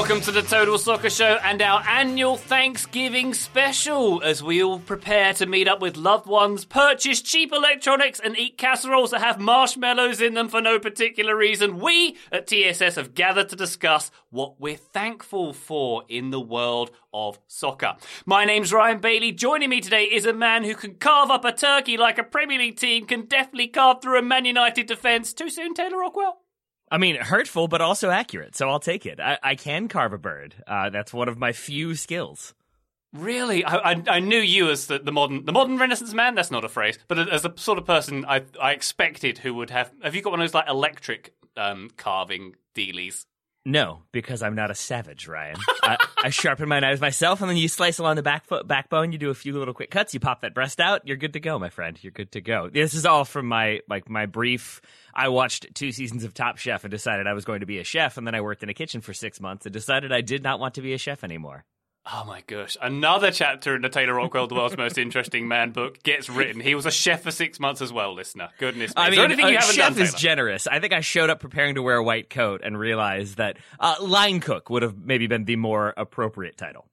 Welcome to the Total Soccer Show and our annual Thanksgiving special as we all prepare to meet up with loved ones, purchase cheap electronics, and eat casseroles that have marshmallows in them for no particular reason. We at TSS have gathered to discuss what we're thankful for in the world of soccer. My name's Ryan Bailey. Joining me today is a man who can carve up a turkey like a Premier League team can definitely carve through a Man United defence. Too soon, Taylor Rockwell? I mean, hurtful, but also accurate, so I'll take it. I, I can carve a bird. Uh, that's one of my few skills. Really, I, I, I knew you as the, the modern the modern Renaissance man. That's not a phrase, but as the sort of person I I expected who would have. Have you got one of those like electric um, carving dealies? No, because I'm not a savage, Ryan. I, I sharpen my knives myself, and then you slice along the back foot, backbone. You do a few little quick cuts. You pop that breast out. You're good to go, my friend. You're good to go. This is all from my like my brief. I watched two seasons of Top Chef and decided I was going to be a chef, and then I worked in a kitchen for six months and decided I did not want to be a chef anymore. Oh my gosh. Another chapter in the Taylor Rockwell, The World's Most Interesting Man book gets written. He was a chef for six months as well, listener. Goodness me. I mean, anything you haven't chef done, is Taylor? generous. I think I showed up preparing to wear a white coat and realized that uh, line cook would have maybe been the more appropriate title.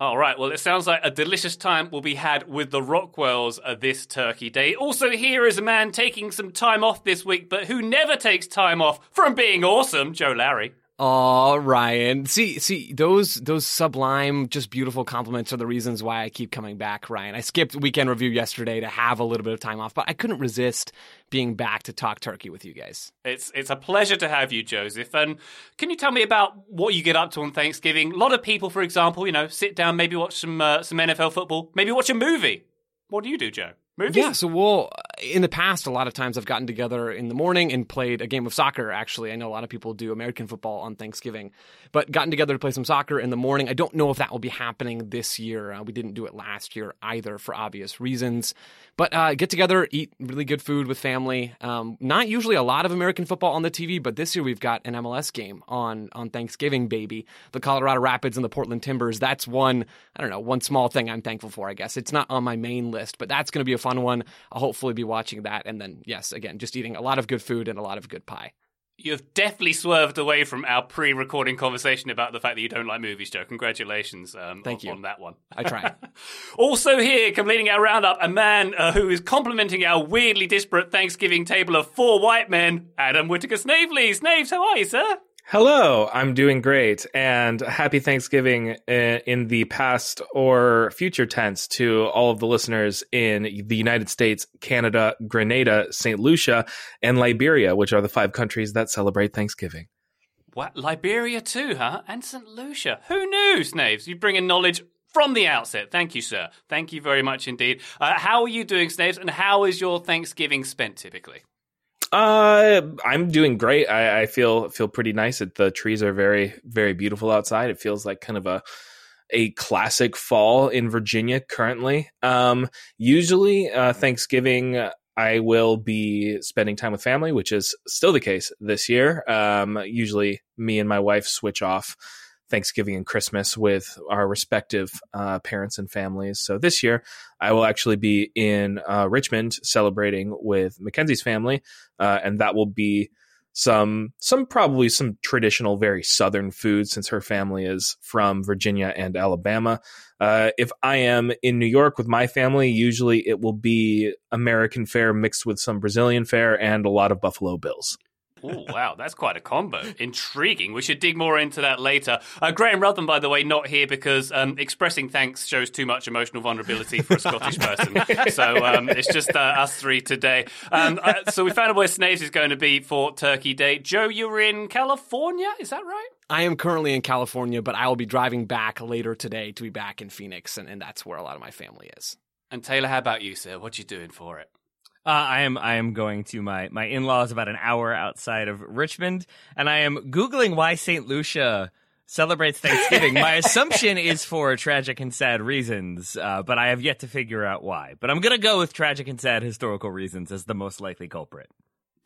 All right. Well, it sounds like a delicious time will be had with the Rockwells uh, this Turkey Day. Also, here is a man taking some time off this week, but who never takes time off from being awesome, Joe Lowry. Oh, Ryan. See, see, those those sublime, just beautiful compliments are the reasons why I keep coming back, Ryan. I skipped weekend review yesterday to have a little bit of time off, but I couldn't resist being back to talk turkey with you guys. It's it's a pleasure to have you, Joseph. And can you tell me about what you get up to on Thanksgiving? A lot of people, for example, you know, sit down, maybe watch some uh, some NFL football, maybe watch a movie. What do you do, Joe? Yeah, so we'll in the past a lot of times I've gotten together in the morning and played a game of soccer actually. I know a lot of people do American football on Thanksgiving, but gotten together to play some soccer in the morning. I don't know if that will be happening this year. Uh, we didn't do it last year either for obvious reasons. But uh, get together, eat really good food with family. Um, not usually a lot of American football on the TV, but this year we've got an MLS game on on Thanksgiving, baby. The Colorado Rapids and the Portland Timbers. That's one I don't know one small thing I'm thankful for. I guess it's not on my main list, but that's going to be a fun one. I'll hopefully be watching that, and then yes, again, just eating a lot of good food and a lot of good pie. You've definitely swerved away from our pre-recording conversation about the fact that you don't like movies, Joe. Congratulations um, Thank on, you. on that one. I try. also here, completing our roundup, a man uh, who is complimenting our weirdly disparate Thanksgiving table of four white men, Adam Whitaker Snavely. Snaves, how are you, sir? Hello, I'm doing great, and happy Thanksgiving uh, in the past or future tense to all of the listeners in the United States, Canada, Grenada, St. Lucia, and Liberia, which are the five countries that celebrate Thanksgiving. What, Liberia too, huh? And St. Lucia. Who knew, Snaves? You bring in knowledge from the outset. Thank you, sir. Thank you very much indeed. Uh, how are you doing, Snaves, and how is your Thanksgiving spent typically? Uh, I'm doing great. I, I feel feel pretty nice. It, the trees are very very beautiful outside. It feels like kind of a a classic fall in Virginia currently. Um, usually uh, Thanksgiving I will be spending time with family, which is still the case this year. Um, usually, me and my wife switch off Thanksgiving and Christmas with our respective uh, parents and families. So this year, I will actually be in uh, Richmond celebrating with Mackenzie's family, uh, and that will be some some probably some traditional very southern food since her family is from Virginia and Alabama. Uh, if I am in New York with my family, usually it will be American fare mixed with some Brazilian fare and a lot of Buffalo Bills. Oh, wow, that's quite a combo. Intriguing. We should dig more into that later. Uh, Graham Ruthven, by the way, not here because um, expressing thanks shows too much emotional vulnerability for a Scottish person. so um, it's just uh, us three today. Um, uh, so we found out where Snaves is going to be for Turkey Day. Joe, you're in California, is that right? I am currently in California, but I will be driving back later today to be back in Phoenix, and, and that's where a lot of my family is. And Taylor, how about you, sir? What are you doing for it? Uh, I am I am going to my my in laws about an hour outside of Richmond, and I am googling why Saint Lucia celebrates Thanksgiving. my assumption is for tragic and sad reasons, uh, but I have yet to figure out why. But I'm gonna go with tragic and sad historical reasons as the most likely culprit.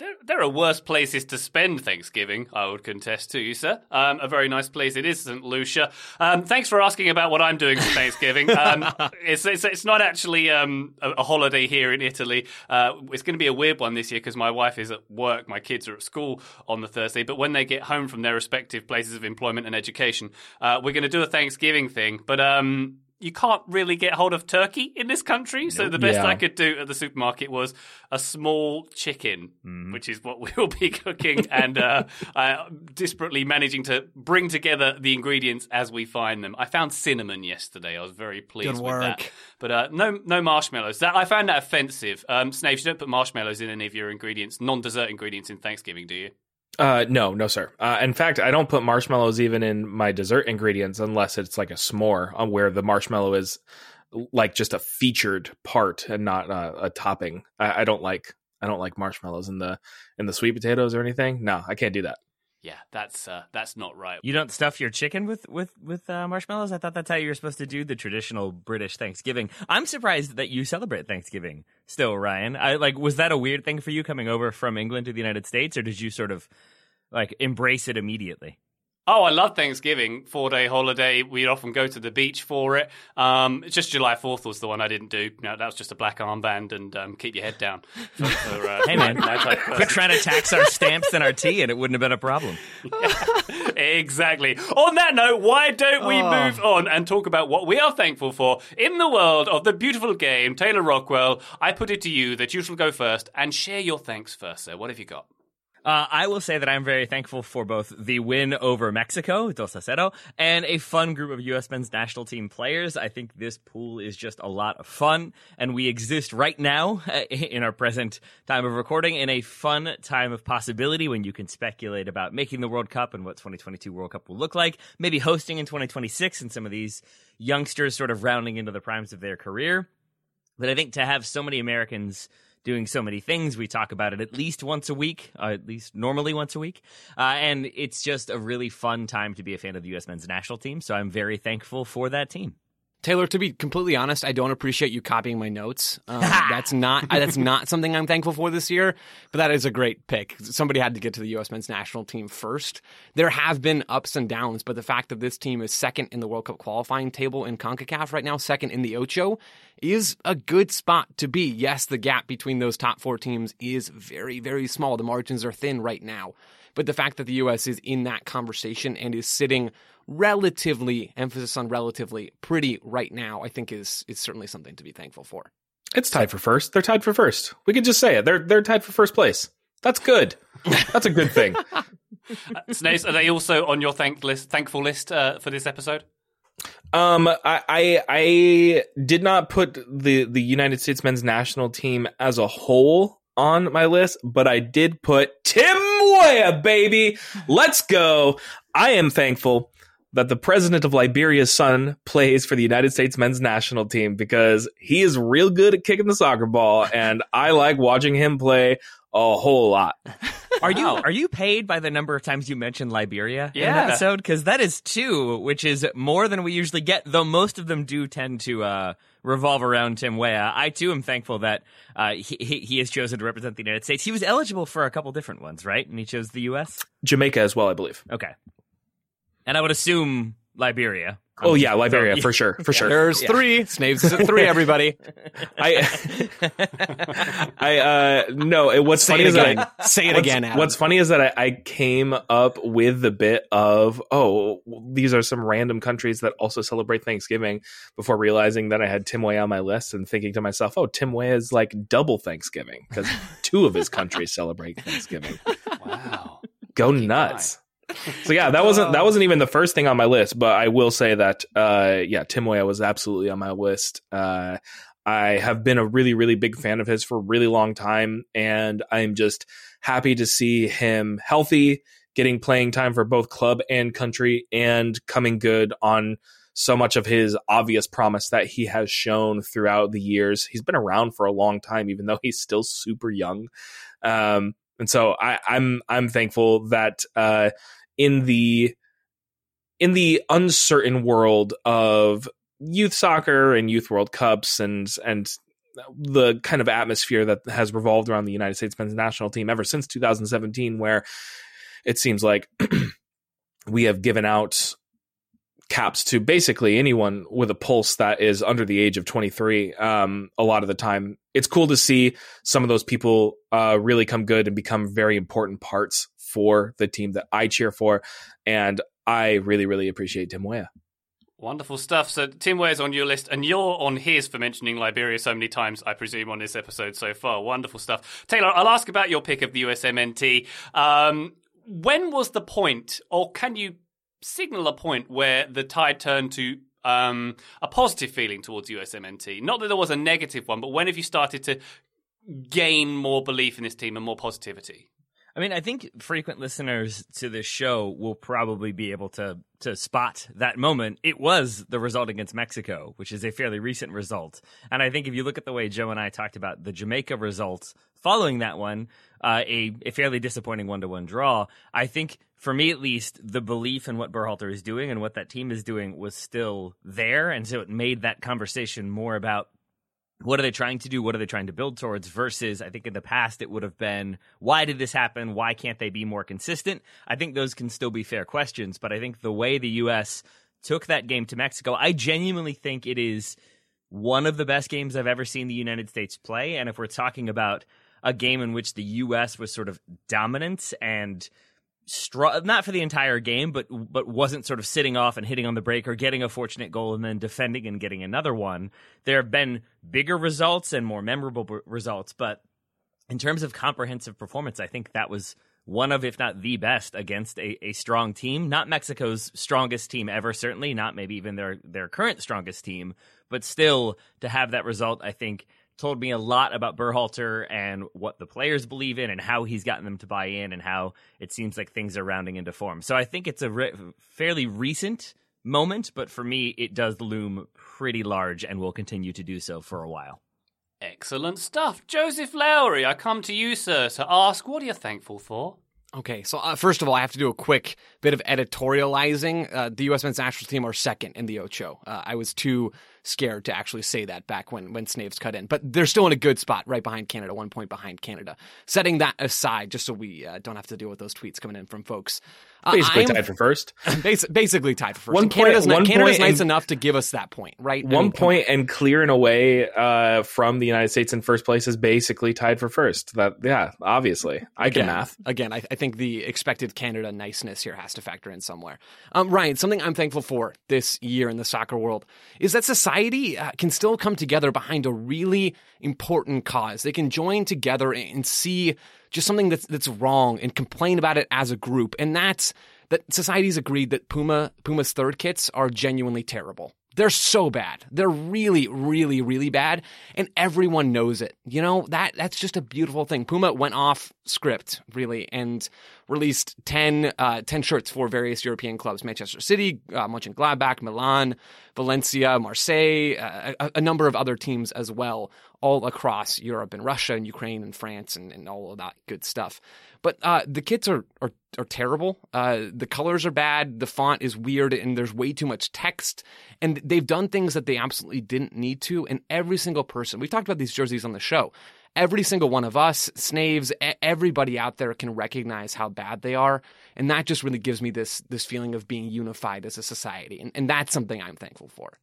There, there are worse places to spend Thanksgiving, I would contest to you, sir. Um, a very nice place it is, St. Lucia. Um, thanks for asking about what I'm doing for Thanksgiving. Um, it's, it's, it's, not actually um, a, a, holiday here in Italy. Uh, it's going to be a weird one this year because my wife is at work, my kids are at school on the Thursday, but when they get home from their respective places of employment and education, uh, we're going to do a Thanksgiving thing. But um, you can't really get hold of turkey in this country. So the best yeah. I could do at the supermarket was a small chicken, mm. which is what we will be cooking, and uh, uh, desperately managing to bring together the ingredients as we find them. I found cinnamon yesterday. I was very pleased with that. But uh, no, no marshmallows. That I found that offensive. Um, Snaves, you don't put marshmallows in any of your ingredients, non-dessert ingredients in Thanksgiving, do you? Uh, no, no, sir. Uh, in fact, I don't put marshmallows even in my dessert ingredients unless it's like a s'more, uh, where the marshmallow is like just a featured part and not a topping. I, I don't like I don't like marshmallows in the in the sweet potatoes or anything. No, I can't do that yeah, that's uh, that's not right. You don't stuff your chicken with with with uh, marshmallows. I thought that's how you were supposed to do the traditional British Thanksgiving. I'm surprised that you celebrate Thanksgiving still, Ryan. I like was that a weird thing for you coming over from England to the United States, or did you sort of like embrace it immediately? Oh, I love Thanksgiving, four day holiday. We'd often go to the beach for it. Um, just July 4th was the one I didn't do. No, that was just a black armband and um, keep your head down. For, for, uh, hey, man, quit trying to tax our stamps and our tea, and it wouldn't have been a problem. Yeah, exactly. On that note, why don't we oh. move on and talk about what we are thankful for in the world of the beautiful game? Taylor Rockwell, I put it to you that you shall go first and share your thanks first, sir. What have you got? Uh, I will say that I'm very thankful for both the win over Mexico, 2-0, and a fun group of U.S. men's national team players. I think this pool is just a lot of fun, and we exist right now in our present time of recording in a fun time of possibility when you can speculate about making the World Cup and what 2022 World Cup will look like, maybe hosting in 2026 and some of these youngsters sort of rounding into the primes of their career. But I think to have so many Americans – doing so many things. We talk about it at least once a week, uh, at least normally once a week. Uh, and it's just a really fun time to be a fan of the U.S. men's national team. So I'm very thankful for that team. Taylor, to be completely honest, I don't appreciate you copying my notes. Um, that's not that's not something I'm thankful for this year. But that is a great pick. Somebody had to get to the U.S. men's national team first. There have been ups and downs, but the fact that this team is second in the World Cup qualifying table in Concacaf right now, second in the Ocho, is a good spot to be. Yes, the gap between those top four teams is very very small. The margins are thin right now. But the fact that the U.S. is in that conversation and is sitting relatively, emphasis on relatively, pretty right now, I think is is certainly something to be thankful for. It's tied for first. They're tied for first. We could just say it. They're they're tied for first place. That's good. That's a good thing. uh, Snaves, are they also on your thank list, thankful list uh, for this episode? Um, I, I, I did not put the the United States men's national team as a whole on my list, but I did put Tim Weah, baby. Let's go. I am thankful that the president of Liberia's son plays for the United States men's national team because he is real good at kicking the soccer ball, and I like watching him play a whole lot. Are you are you paid by the number of times you mention Liberia in Yeah. episode? Because that is two, which is more than we usually get. Though most of them do tend to uh, revolve around Tim Weah. I too am thankful that uh, he, he he has chosen to represent the United States. He was eligible for a couple different ones, right? And he chose the U.S. Jamaica as well, I believe. Okay, and I would assume Liberia. Oh yeah, Liberia for sure, for sure. There's three. Snaves is at three, everybody. I, I, uh, no. It, what's Say funny it is that. I, Say it what's, again, Adam. what's funny is that I, I came up with the bit of oh, these are some random countries that also celebrate Thanksgiving before realizing that I had Tim Weah on my list and thinking to myself, oh, Tim Weah is like double Thanksgiving because two of his countries celebrate Thanksgiving. Wow. Go nuts. So yeah, that wasn't that wasn't even the first thing on my list, but I will say that uh yeah, Tim Weah was absolutely on my list. Uh I have been a really really big fan of his for a really long time and I'm just happy to see him healthy, getting playing time for both club and country and coming good on so much of his obvious promise that he has shown throughout the years. He's been around for a long time even though he's still super young. Um and so I, I'm I'm thankful that uh, in the in the uncertain world of youth soccer and youth World Cups and and the kind of atmosphere that has revolved around the United States men's national team ever since 2017, where it seems like we have given out caps to basically anyone with a pulse that is under the age of 23 um, a lot of the time it's cool to see some of those people uh, really come good and become very important parts for the team that i cheer for and i really really appreciate tim Weah. Wonderful stuff. So Tim Weah's on your list, and you're on his for mentioning Liberia so many times, I presume, on this episode so far. Wonderful stuff. Taylor, I'll ask about your pick of the USMNT. Um, when was the point, or can you signal a point where the tide turned to um, a positive feeling towards USMNT? Not that there was a negative one, but when have you started to gain more belief in this team and more positivity? I mean, I think frequent listeners to this show will probably be able to to spot that moment. It was the result against Mexico, which is a fairly recent result. And I think if you look at the way Joe and I talked about the Jamaica results following that one, uh, a, a fairly disappointing one to one draw, I think for me at least, the belief in what Berhalter is doing and what that team is doing was still there. And so it made that conversation more about what are they trying to do? What are they trying to build towards? Versus, I think in the past it would have been, why did this happen? Why can't they be more consistent? I think those can still be fair questions, but I think the way the U.S. took that game to Mexico, I genuinely think it is one of the best games I've ever seen the United States play. And if we're talking about a game in which the U.S. was sort of dominant and str- not for the entire game, but but wasn't sort of sitting off and hitting on the break or getting a fortunate goal and then defending and getting another one. There have been bigger results and more memorable b- results, but in terms of comprehensive performance, I think that was one of, if not the best, against a, a strong team. Not Mexico's strongest team ever, certainly not maybe even their their current strongest team, but still to have that result, I think told me a lot about Berhalter and what the players believe in and how he's gotten them to buy in and how it seems like things are rounding into form. So I think it's a re- fairly recent moment, but for me, it does loom pretty large and will continue to do so for a while. Excellent stuff. Joseph Lowry, I come to you, sir, to ask what are you thankful for? Okay, so uh, first of all, I have to do a quick bit of editorializing. Uh, the U.S. men's national team are second in the Ocho. Uh, I was too scared to actually say that back when when Snaves cut in, but they're still in a good spot, right behind Canada, one point behind Canada. Setting that aside, just so we uh, don't have to deal with those tweets coming in from folks. Uh, Basically I'm- tied for first. bas- basically tied for first. One And Canada's, point- one Canada's point nice and- enough to give us that point, right? I One mean, come point and clearing away uh, from the United States in first place is basically tied for first. That yeah, obviously I can Again, math. Again, I, I think the expected Canada niceness here has to factor in somewhere. Um, Ryan, something I'm thankful for this year in the soccer world is that society uh, can still come together behind a really important cause. They can join together and see just something that's that's wrong and complain about it as a group, and that's that society's agreed that Puma Puma's third kits are genuinely terrible. They're so bad. They're really, really, really bad, and everyone knows it. You know that that's just a beautiful thing. Puma went off script really and released 10, uh, 10 shirts for various European clubs: Manchester City, uh, Mönchengladbach, Milan, Valencia, Marseille, uh, a, a number of other teams as well. all across Europe and Russia and Ukraine and France and, and all of that good stuff. But uh, the kits are are, are terrible. Uh, the colors are bad. The font is weird, and there's way too much text. And they've done things that they absolutely didn't need to. And every single person, we've talked about these jerseys on the show. Every single one of us, Snaves, everybody out there can recognize how bad they are, and that just really gives me this this feeling of being unified as a society, and, and that's something I'm thankful for.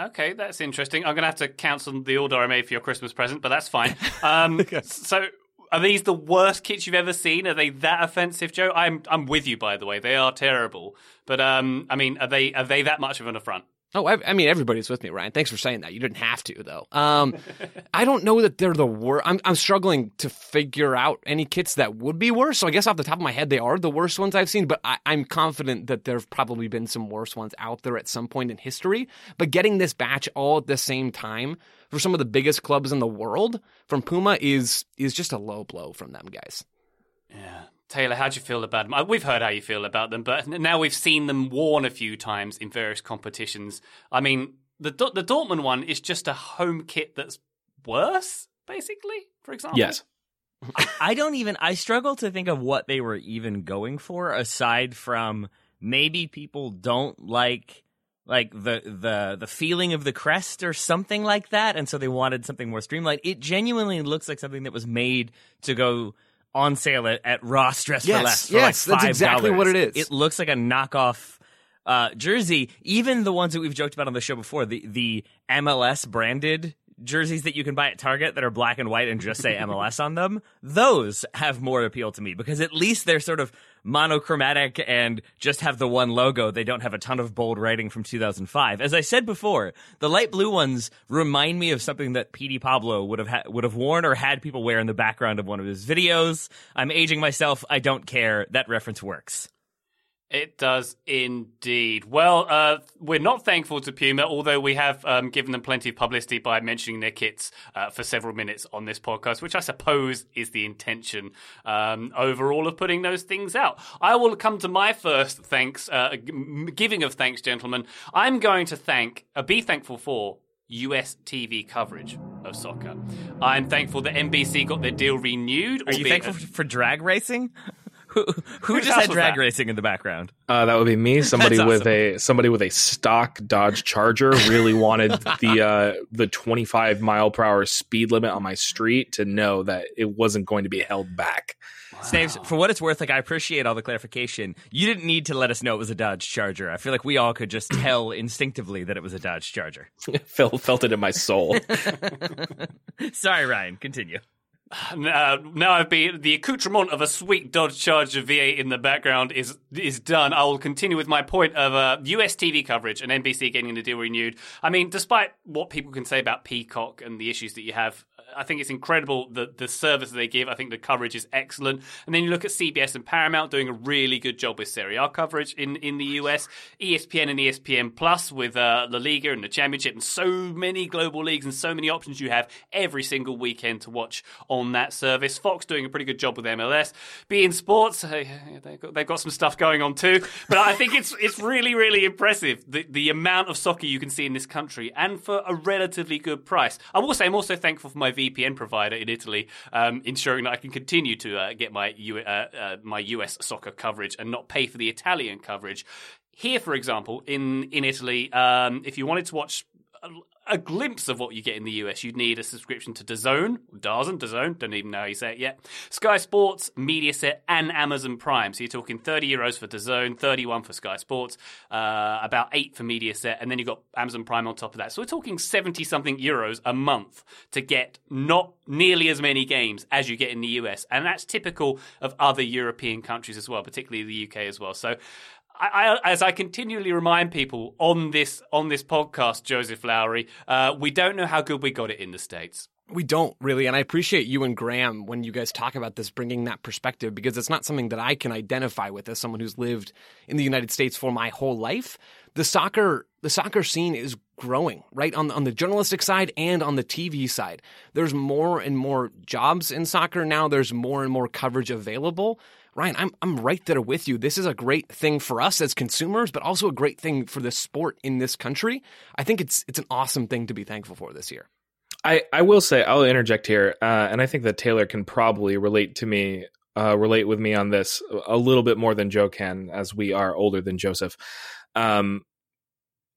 Okay, that's interesting. I'm going to have to cancel the order I made for your Christmas present, but that's fine. Um, so, are these the worst kits you've ever seen? Are they that offensive, Joe? I'm I'm with you, by the way. They are terrible, but um, I mean, are they are they that much of an affront? Oh, I, I, mean, everybody's with me, Ryan. Thanks for saying that. You didn't have to, though. Um, I don't know that they're the worst. I'm, I'm struggling to figure out any kits that would be worse. So I guess off the top of my head, they are the worst ones I've seen. But I, I'm confident that there've probably been some worse ones out there at some point in history. But getting this batch all at the same time for some of the biggest clubs in the world from Puma is is just a low blow from them guys. Yeah. Taylor, how do you feel about them? Uh, we've heard how you feel about them, but now we've seen them worn a few times in various competitions. I mean, the the Dortmund one is just a home kit that's worse, basically. For example, yes. I don't even. I struggle to think of what they were even going for, aside from maybe people don't like like the the the feeling of the crest or something like that, and so they wanted something more streamlined. It genuinely looks like something that was made to go on sale at, at Ross Dress yes, for Less for yes, like that's exactly what it is. It looks like a knockoff uh, jersey. Even the ones that we've joked about on the show before, the the MLS branded jerseys that you can buy at Target that are black and white and just say MLS on them, those have more appeal to me because at least they're sort of monochromatic and just have the one logo. They don't have a ton of bold writing from 2005. As I said before, the light blue ones remind me of something that Petey Pablo would have ha- would have worn or had people wear in the background of one of his videos. I'm aging myself. I don't care. That reference works. It does indeed. Well, uh, we're not thankful to Puma, although we have um, given them plenty of publicity by mentioning their kits uh, for several minutes on this podcast, which I suppose is the intention um, overall of putting those things out. I will come to my first thanks, uh, giving of thanks, gentlemen. I'm going to thank, uh, be thankful for US TV coverage of soccer. I'm thankful that NBC got their deal renewed. Are you thankful for drag racing? Who, who just had drag that? racing in the background? Uh, that would be me. Somebody That's with a somebody with a stock Dodge Charger really wanted the uh, the 25 mile per hour speed limit on my street to know that it wasn't going to be held back. Snaves, for what it's worth, like I appreciate all the clarification. You didn't need to let us know it was a Dodge Charger. I feel like we all could just tell instinctively that it was a Dodge Charger. felt felt it in my soul. Sorry, Ryan. Continue. Uh, now I've been the accoutrement of a sweet Dodge Charger V8 in the background is is done. I will continue with my point of uh, US TV coverage and NBC getting the deal renewed. I mean, despite what people can say about Peacock and the issues that you have, I think it's incredible the the service they give. I think the coverage is excellent. And then you look at CBS and Paramount doing a really good job with Serie A coverage in, in the US. ESPN and ESPN Plus with uh, La Liga and the Championship and so many global leagues and so many options you have every single weekend to watch on that service. Fox doing a pretty good job with MLS. beIN Sports, uh, they've, got, they've got some stuff going on too. But I think it's it's really really impressive the the amount of soccer you can see in this country and for a relatively good price. I will say I'm also thankful for my VPN provider in Italy, um, ensuring that I can continue to uh, get my U- uh, uh, my US soccer coverage and not pay for the Italian coverage. Here, for example, in in Italy, um, if you wanted to watch a, glimpse of what you get in the US, you'd need a subscription to DAZN, DAZN, DAZN, don't even know how you say it yet, Sky Sports, Mediaset, and Amazon Prime. So you're talking 30 euros for DAZN, 31 for Sky Sports, uh, about 8 for Mediaset, and then you've got Amazon Prime on top of that. So we're talking 70 something euros a month to get not nearly as many games as you get in the US. And that's typical of other European countries as well, particularly the UK as well. So I, as I continually remind people on this on this podcast, Joseph Lowry, uh, we don't know how good we got it in the states. We don't really, and I appreciate you and Graham when you guys talk about this, bringing that perspective because it's not something that I can identify with as someone who's lived in the United States for my whole life. The soccer, the soccer scene is growing, right on on the journalistic side and on the TV side. There's more and more jobs in soccer now. There's more and more coverage available. Ryan, I'm I'm right there with you. This is a great thing for us as consumers, but also a great thing for the sport in this country. I think it's it's an awesome thing to be thankful for this year. I, I will say I'll interject here, uh, and I think that Taylor can probably relate to me, uh, relate with me on this a little bit more than Joe can, as we are older than Joseph. Um,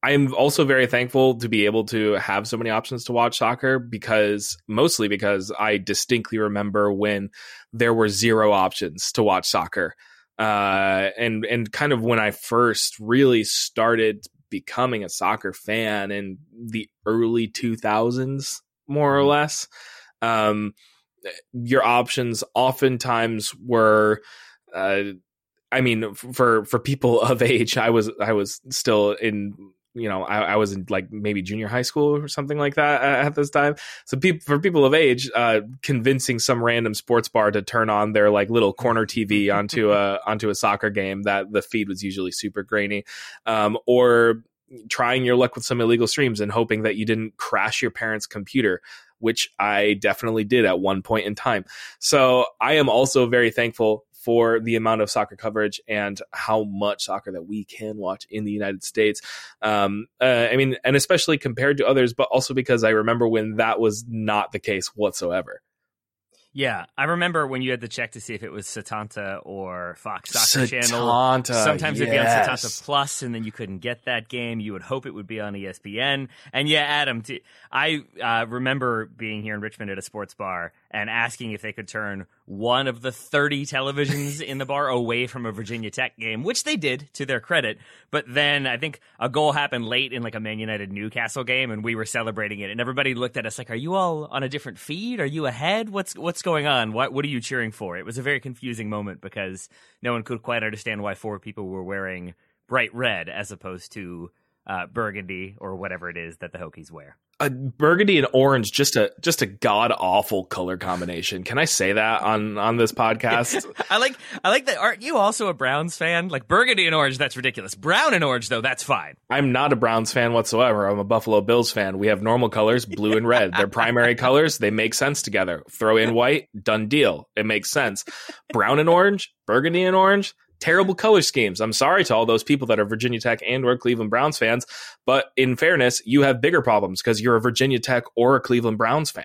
I'm also very thankful to be able to have so many options to watch soccer because mostly because I distinctly remember when there were zero options to watch soccer. Uh, and and kind of when I first really started becoming a soccer fan in the early 2000s, more or mm-hmm. less. Um, your options oftentimes were, uh, I mean, for for people of age, I was I was still in you know, I, I, was in like maybe junior high school or something like that at this time. So people, for people of age, uh, convincing some random sports bar to turn on their like little corner TV onto a onto a soccer game that the feed was usually super grainy, um, or trying your luck with some illegal streams and hoping that you didn't crash your parents' computer which I definitely did at one point in time. So I am also very thankful for the amount of soccer coverage and how much soccer that we can watch in the United States. Um, uh, I mean, and especially compared to others, but also because I remember when that was not the case whatsoever. Yeah, I remember when you had to check to see if it was Setanta or Fox Soccer Setanta, Channel. Sometimes yes. it'd be on Setanta Plus, and then you couldn't get that game. You would hope it would be on ESPN. And yeah, Adam, I uh, remember being here in Richmond at a sports bar and asking if they could turn one of the 30 televisions in the bar away from a Virginia Tech game, which they did to their credit. But then I think a goal happened late in like a Man United Newcastle game, and we were celebrating it, and everybody looked at us like, "Are you all on a different feed? Are you ahead? What's what's going on? What what are you cheering for?" It was a very confusing moment because no one could quite understand why four people were wearing bright red as opposed to uh, burgundy or whatever it is that the Hokies wear. A burgundy and orange just a just a god awful color combination. Can i say that on on this podcast? I like i like that. Aren't you also a browns fan? Like burgundy and orange that's ridiculous. Brown and orange though that's fine. I'm not a browns fan whatsoever. I'm a buffalo bills fan. We have normal colors blue and red. They're primary colors. They make sense together. Throw in white done deal. It makes sense. Brown and orange burgundy and orange terrible color schemes. I'm sorry to all those people that are Virginia Tech and or Cleveland Browns fans, but in fairness, you have bigger problems because you're a Virginia Tech or a Cleveland Browns fan.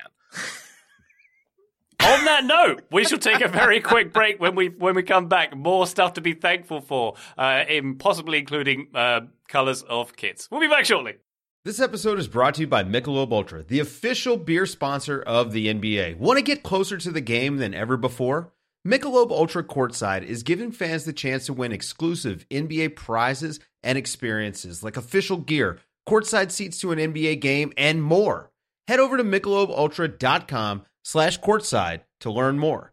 On that note, we shall take a very quick break when we when we come back. More stuff to be thankful for, uh, in possibly including uh, colors of kits. We'll be back shortly. This episode is brought to you by Michelob Ultra, the official beer sponsor of the NBA. Want to get closer to the game than ever before? Michelob Ultra Courtside is giving fans the chance to win exclusive NBA prizes and experiences like official gear, courtside seats to an NBA game, and more. Head over to michelobultra.com slash courtside to learn more.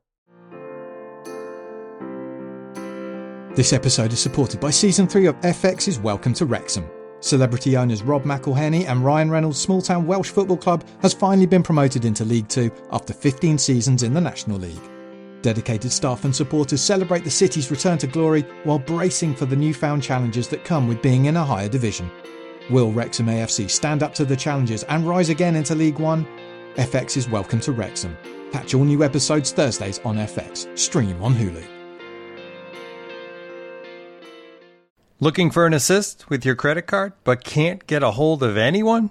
This episode is supported by Season 3 of FX's Welcome to Wrexham. Celebrity owners Rob McElhenney and Ryan Reynolds' small town Welsh football club has finally been promoted into League Two after 15 seasons in the National League. Dedicated staff and supporters celebrate the city's return to glory while bracing for the newfound challenges that come with being in a higher division. Will Wrexham AFC stand up to the challenges and rise again into League One? FX is welcome to Wrexham. Catch all new episodes Thursdays on FX. Stream on Hulu. Looking for an assist with your credit card but can't get a hold of anyone?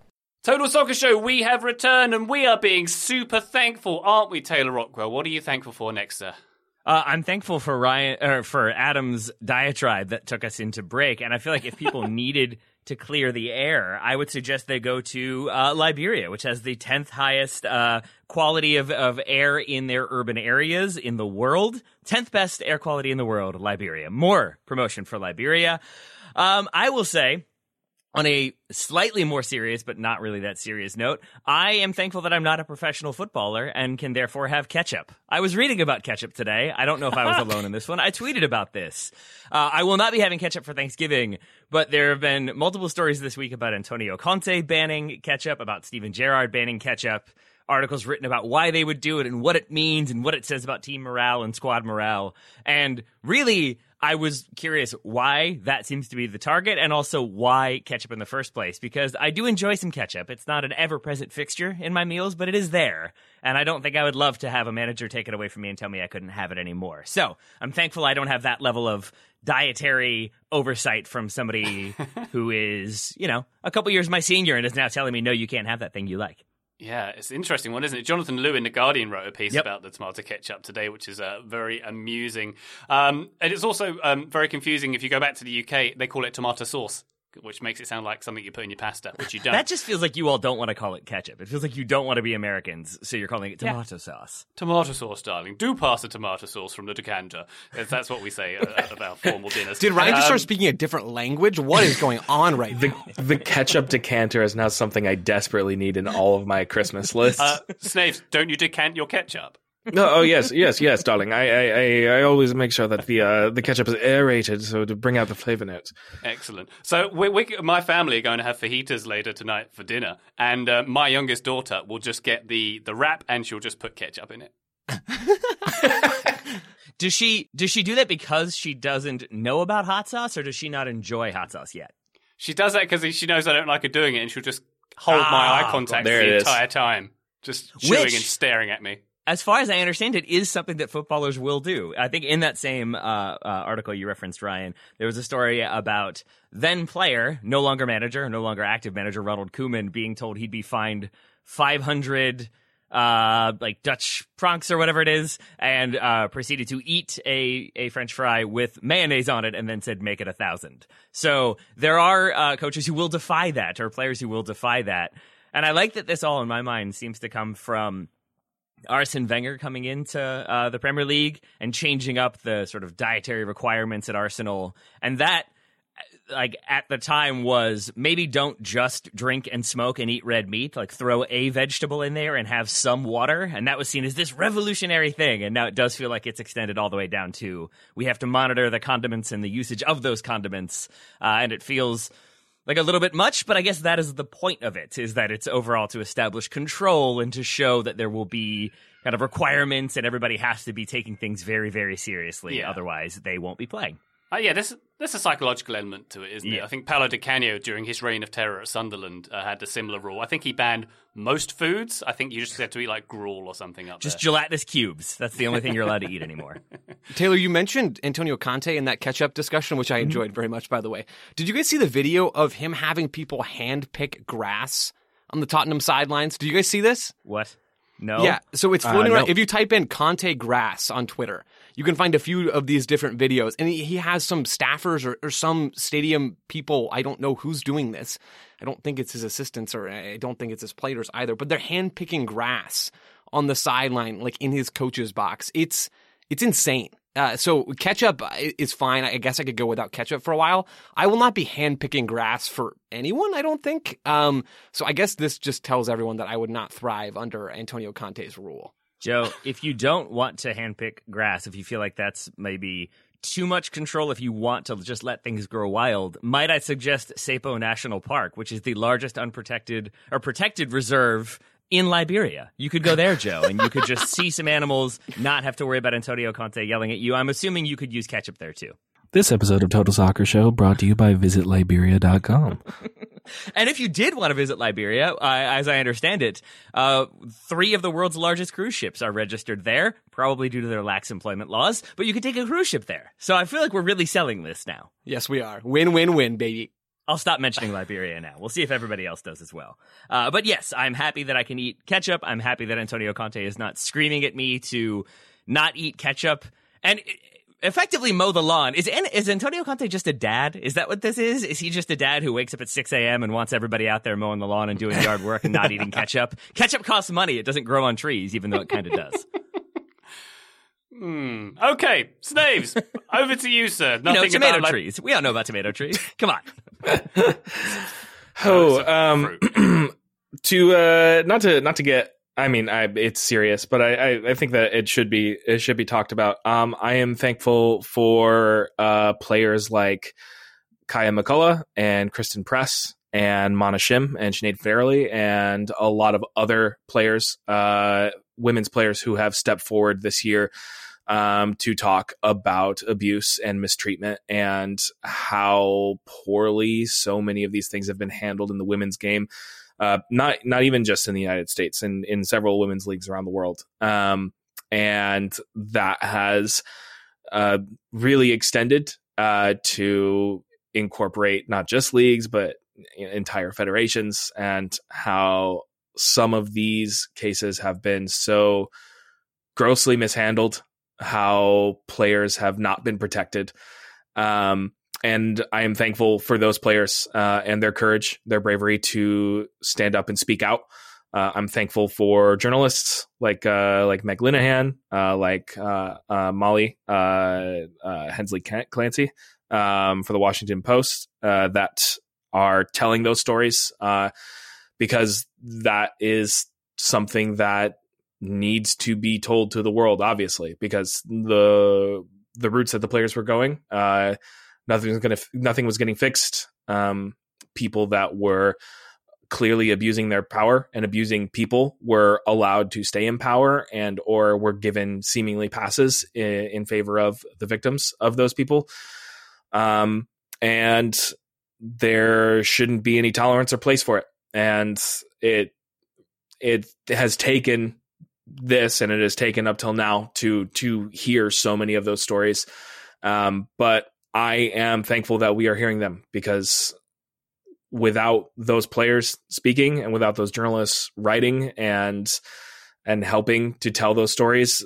Total Soccer Show, we have returned and we are being super thankful, aren't we, Taylor Rockwell? What are you thankful for next, sir? Uh, I'm thankful for Ryan or for Adam's diatribe that took us into break, and I feel like if people needed to clear the air, I would suggest they go to uh, Liberia, which has the tenth highest uh, quality of, of air in their urban areas in the world. Tenth best air quality in the world, Liberia. More promotion for Liberia. Um, I will say on a slightly more serious, but not really that serious note, I am thankful that I'm not a professional footballer and can therefore have ketchup. I was reading about ketchup today. I don't know if I was alone in this one. I tweeted about this. Uh, I will not be having ketchup for Thanksgiving, but there have been multiple stories this week about Antonio Conte banning ketchup, about Steven Gerrard banning ketchup. articles written about why they would do it and what it means and what it says about team morale and squad morale. And really, I was curious why that seems to be the target and also why ketchup in the first place because I do enjoy some ketchup. It's not an ever present fixture in my meals, but it is there. And I don't think I would love to have a manager take it away from me and tell me I couldn't have it anymore. So I'm thankful I don't have that level of dietary oversight from somebody who is, you know, a couple years my senior and is now telling me, no, you can't have that thing you like. Yeah, it's an interesting one, isn't it? Jonathan Liew in The Guardian wrote a piece Yep. about the tomato ketchup today, which is uh, very amusing. Um, and it's also um, very confusing if you go back to the UK, they call it tomato sauce, which makes it sound like something you put in your pasta, which you don't. That just feels like you all don't want to call it ketchup. It feels like you don't want to be Americans, so you're calling it tomato sauce. Tomato sauce, darling. Do pass the tomato sauce from the decanter. That's- That's what we say at our formal dinners. Did Ryan just Um, start speaking a different language? What is going on right The now? the ketchup decanter is now something I desperately need in all of my Christmas lists. Uh, Snaves, don't you decant your ketchup? No, oh yes, yes, yes, darling. I, I, I, I always make sure that the uh, the ketchup is aerated so to bring out the flavor notes. Excellent. So we, we, my family are going to have fajitas later tonight for dinner, and uh, my youngest daughter will just get the the wrap, and she'll just put ketchup in it. Does she does she do that because she doesn't know about hot sauce, or does she not enjoy hot sauce yet? She does that because she knows I don't like her doing it, and she'll just hold my Ah, eye contact there the it is. entire time, just chewing Which- and staring at me. As far as I understand, it is something that footballers will do. I think in that same uh, uh, article you referenced, Ryan, there was a story about then player, no longer manager, no longer active manager, Ronald Koeman, being told he'd be fined 500 uh, like Dutch pranks or whatever it is, and uh, proceeded to eat a, a French fry with mayonnaise on it, and then said make it a thousand. So there are uh, coaches who will defy that, or players who will defy that. And I like that this all, in my mind, seems to come from Arsene Wenger coming into uh, the Premier League and changing up the sort of dietary requirements at Arsenal, and that, like at the time, was maybe don't just drink and smoke and eat red meat. Like throw a vegetable in there and have some water, and that was seen as this revolutionary thing. And now it does feel like it's extended all the way down to we have to monitor the condiments and the usage of those condiments, uh, and it feels like a little bit much, but I guess that is the point of it, is that it's overall to establish control and to show that there will be kind of requirements and everybody has to be taking things very, very seriously. Yeah. Otherwise, they won't be playing. Uh, yeah, there's there's a psychological element to it, isn't it? I think Paolo Di Canio, during his reign of terror at Sunderland, uh, had a similar rule. I think he banned most foods. I think you just had to eat like gruel or something up Just there. gelatinous cubes. That's the only thing you're allowed to eat anymore. Taylor, you mentioned Antonio Conte in that catch-up discussion, which I Mm-hmm. enjoyed very much, by the way. Did you guys see the video of him having people hand pick grass on the Tottenham sidelines? Did you guys see this? What? No? Yeah, so it's Uh, floating around. no. If you type in Conte grass on Twitter, you can find a few of these different videos. And he, he has some staffers or, or some stadium people. I don't know who's doing this. I don't think it's his assistants or I don't think it's his players either, but they're hand picking grass on the sideline, like in his coach's box. It's it's insane. Uh, so ketchup is fine. I guess I could go without ketchup for a while. I will not be handpicking grass for anyone. I don't think. Um, so I guess this just tells everyone that I would not thrive under Antonio Conte's rule. Joe, if you don't want to handpick grass, if you feel like that's maybe too much control, if you want to just let things grow wild, might I suggest Sapo National Park, which is the largest unprotected or protected reserve in Liberia. You could go there, Joe, and you could just see some animals, not have to worry about Antonio Conte yelling at you. I'm assuming you could use ketchup there too. This episode of Total Soccer Show brought to you by VisitLiberia.com. And if you did want to visit Liberia, uh, as I understand it, uh, three of the world's largest cruise ships are registered there, probably due to their lax employment laws. But you could take a cruise ship there. So I feel like we're really selling this now. Yes, we are. Win, win, win, baby. I'll stop mentioning Liberia now. We'll see if everybody else does as well. Uh, but yes, I'm happy that I can eat ketchup. I'm happy that Antonio Conte is not screaming at me to not eat ketchup and effectively mow the lawn. Is is Antonio Conte just a dad? Is that what this is? Is he just a dad who wakes up at 6 a.m. and wants everybody out there mowing the lawn and doing yard work and not eating ketchup? Ketchup costs money. It doesn't grow on trees, even though it kind of does. Hmm. Okay, Snaves, over to you, sir. You know, Nothing tomato about, like, trees. We all know about tomato trees. Come on. Oh, um, to uh, not to not to get. I mean, I, it's serious, but I, I, I think that it should be it should be talked about. Um, I am thankful for uh, players like Kaiya McCullough and Christen Press and Mana Shim and Sinead Farrelly and a lot of other players, uh, women's players who have stepped forward this year um, to talk about abuse and mistreatment and how poorly so many of these things have been handled in the women's game. Uh, not not even just in the United States, and in, in several women's leagues around the world. Um, and that has uh, really extended uh, to incorporate not just leagues but entire federations and how some of these cases have been so grossly mishandled how players have not been protected um, and I am thankful for those players uh, and their courage, their bravery to stand up and speak out. Uh, I'm thankful for journalists like uh, like Meg Linehan, uh, like uh, uh, Molly Hensley Clancy um, for the Washington Post that are telling those stories because that is something that needs to be told to the world, obviously, because the the routes that the players were going, uh, nothing was going to nothing was getting fixed. Um, people that were clearly abusing their power and abusing people were allowed to stay in power and or were given seemingly passes in, in favor of the victims of those people um, and there shouldn't be any tolerance or place for it and it it has taken this and it has taken up till now to to hear so many of those stories. Um, but i am thankful that we are hearing them because without those players speaking and without those journalists writing and and helping to tell those stories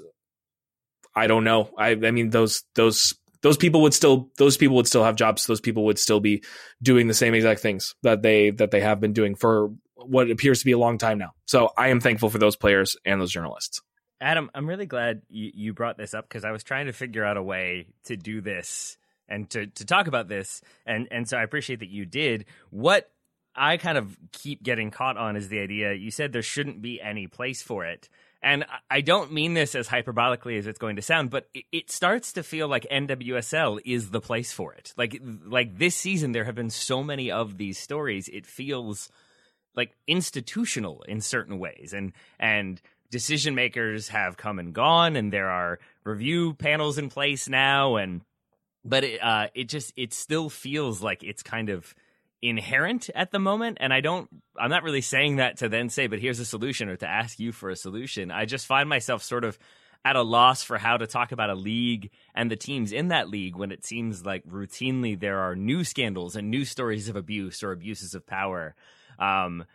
i don't know. I i mean those those those people would still those people would still have jobs. Those people would still be doing the same exact things that they that they have been doing for what appears to be a long time now so i am thankful for those players and those journalists adam i'm really glad you, you brought this up because i was trying to figure out a way to do this and to, to talk about this. And, and so I appreciate that you did. What I kind of keep getting caught on is the idea you said there shouldn't be any place for it. And I don't mean this as hyperbolically as it's going to sound, but it starts to feel like NWSL is the place for it. Like like this season, there have been so many of these stories. It feels like institutional in certain ways, and and decision makers have come and gone, and there are review panels in place now, and but it uh, it just it still feels like it's kind of inherent at the moment and i don't i'm not really saying that to then say but here's a solution or to ask you for a solution. I just find myself sort of at a loss for how to talk about a league and the teams in that league when it seems like routinely there are new scandals and new stories of abuse or abuses of power um,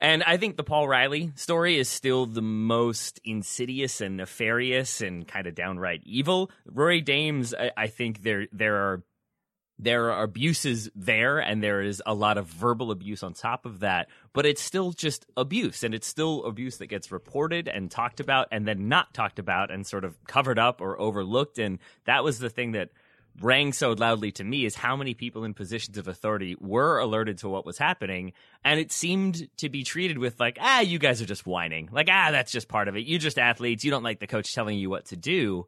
and I think the Paul Riley story is still the most insidious and nefarious and kind of downright evil. Rory Dames, I, I think there there are there are abuses there and there is a lot of verbal abuse on top of that but it's still just abuse and it's still abuse that gets reported and talked about and then not talked about and sort of covered up or overlooked and that was the thing that rang so loudly to me is how many people in positions of authority were alerted to what was happening. And it seemed to be treated with like ah you guys are just whining. Like ah that's just part of it. You just athletes. You don't like the coach telling you what to do.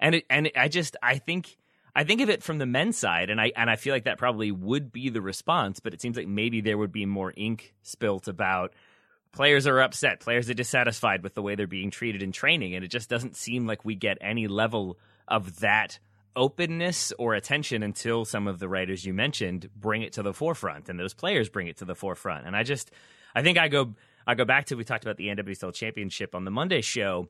And it, and I just I think I think of it from the men's side and I and I feel like that probably would be the response but it seems like maybe there would be more ink spilt about players are upset players are dissatisfied with the way they're being treated in training and it just doesn't seem like we get any level of that openness or attention until some of the writers you mentioned bring it to the forefront and those players bring it to the forefront. And I just, I think I go, I go back to we talked about the NWSL championship on the Monday show,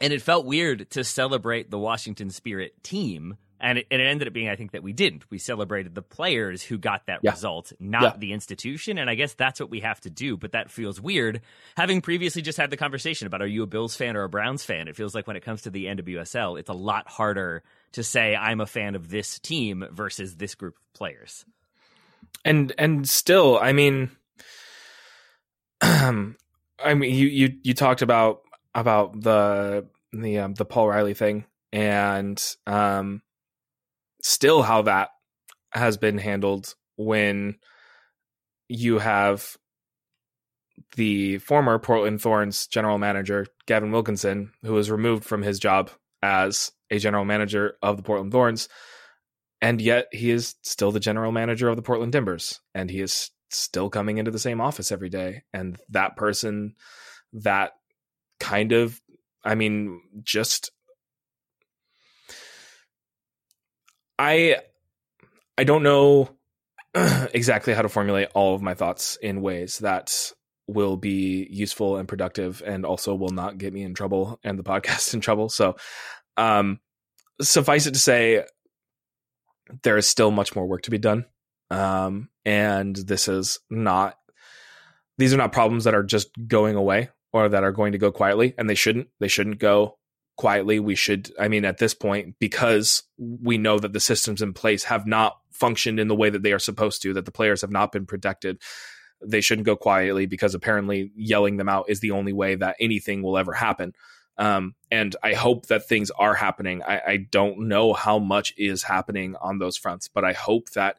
and it felt weird to celebrate the Washington Spirit team. And it, and it ended up being, I think, that we didn't. We celebrated the players who got that yeah. result, not yeah. the institution. And I guess that's what we have to do. But that feels weird. Having previously just had the conversation about are you a Bills fan or a Browns fan? It feels like when it comes to the NWSL, it's a lot harder to say I'm a fan of this team versus this group of players. And and still, I mean, I mean, you you you talked about about the the um, the Paul Riley thing, and um, still how that has been handled when you have the former Portland Thorns general manager Gavin Wilkinson, who was removed from his job as a general manager of the Portland Thorns, and yet he is still the general manager of the Portland Timbers, and he is still coming into the same office every day. And that person, that kind of, I mean, just, I, I don't know exactly how to formulate all of my thoughts in ways that will be useful and productive and also will not get me in trouble and the podcast in trouble. So, um, suffice it to say, there is still much more work to be done. Um, and this is not, these are not problems that are just going away or that are going to go quietly, and they shouldn't. They shouldn't go quietly. We should, I mean, at this point, because we know that the systems in place have not functioned in the way that they are supposed to, that the players have not been protected, they shouldn't go quietly because apparently yelling them out is the only way that anything will ever happen. Um, and I hope that things are happening. I, I don't know how much is happening on those fronts, but I hope that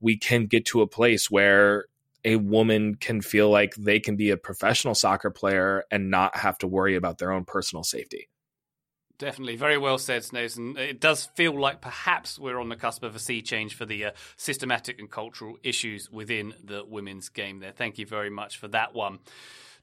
we can get to a place where a woman can feel like they can be a professional soccer player and not have to worry about their own personal safety. Definitely. Very well said, Snowson. It does feel like perhaps we're on the cusp of a sea change for the uh, systematic and cultural issues within the women's game there. Thank you very much for that one.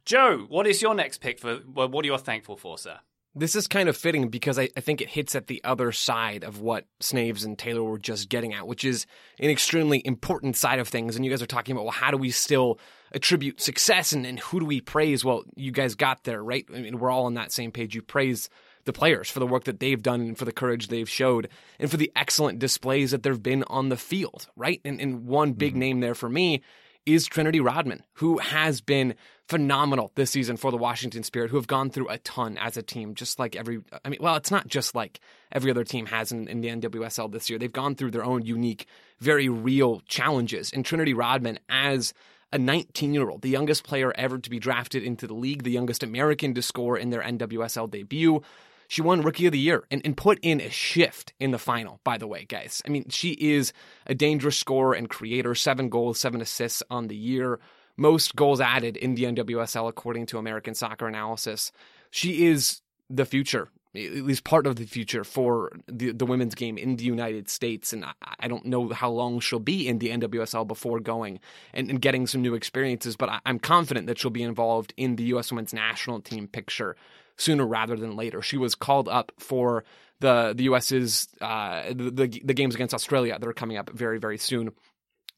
Joe, what is your next pick for? Well, what are you thankful for, sir? This is kind of fitting because I, I, think it hits at the other side of what Snaves and Taylor were just getting at, which is an extremely important side of things. And you guys are talking about, well, how do we still attribute success and, and who do we praise? Well, you guys got there, right? I mean, we're all on that same page. You praise the players for the work that they've done and for the courage they've showed and for the excellent displays that there've been on the field, right? And, and one big mm-hmm. name there for me is Trinity Rodman, who has been phenomenal this season for the Washington Spirit, who have gone through a ton as a team, just like every, I mean, well, it's not just like every other team has in, in the NWSL this year. They've gone through their own unique, very real challenges. And Trinity Rodman, as a 19 year old, the youngest player ever to be drafted into the league, the youngest American to score in their NWSL debut, she won Rookie of the Year and, and put in a shift in the final, by the way, guys. I mean, she is a dangerous scorer and creator, seven goals, seven assists on the year, most goals added in the NWSL, according to American Soccer Analysis. She is the future, at least part of the future for the, the women's game in the United States. And I, I don't know how long she'll be in the NWSL before going and, and getting some new experiences, but I, I'm confident that she'll be involved in the U.S. women's national team picture sooner rather than later. She was called up for the the US's uh, the, the, games against Australia that are coming up very very soon.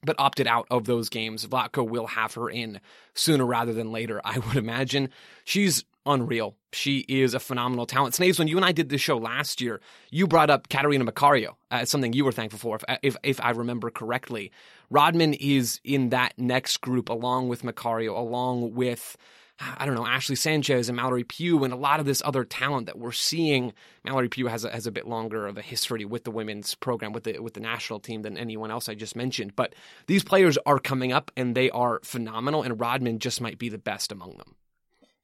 But opted out of those games. Vlatko will have her in sooner rather than later, I would imagine. She's unreal. She is a phenomenal talent. Snaves, when you and I did this show last year, you brought up Catarina Macario as something you were thankful for, if, if, if I remember correctly. Rodman is in that next group along with Macario, along with I don't know, Ashley Sanchez and Mallory Pugh and a lot of this other talent that we're seeing. Mallory Pugh has a, has a bit longer of a history with the women's program, with the, with the national team than anyone else I just mentioned. But these players are coming up and they are phenomenal, and Rodman just might be the best among them.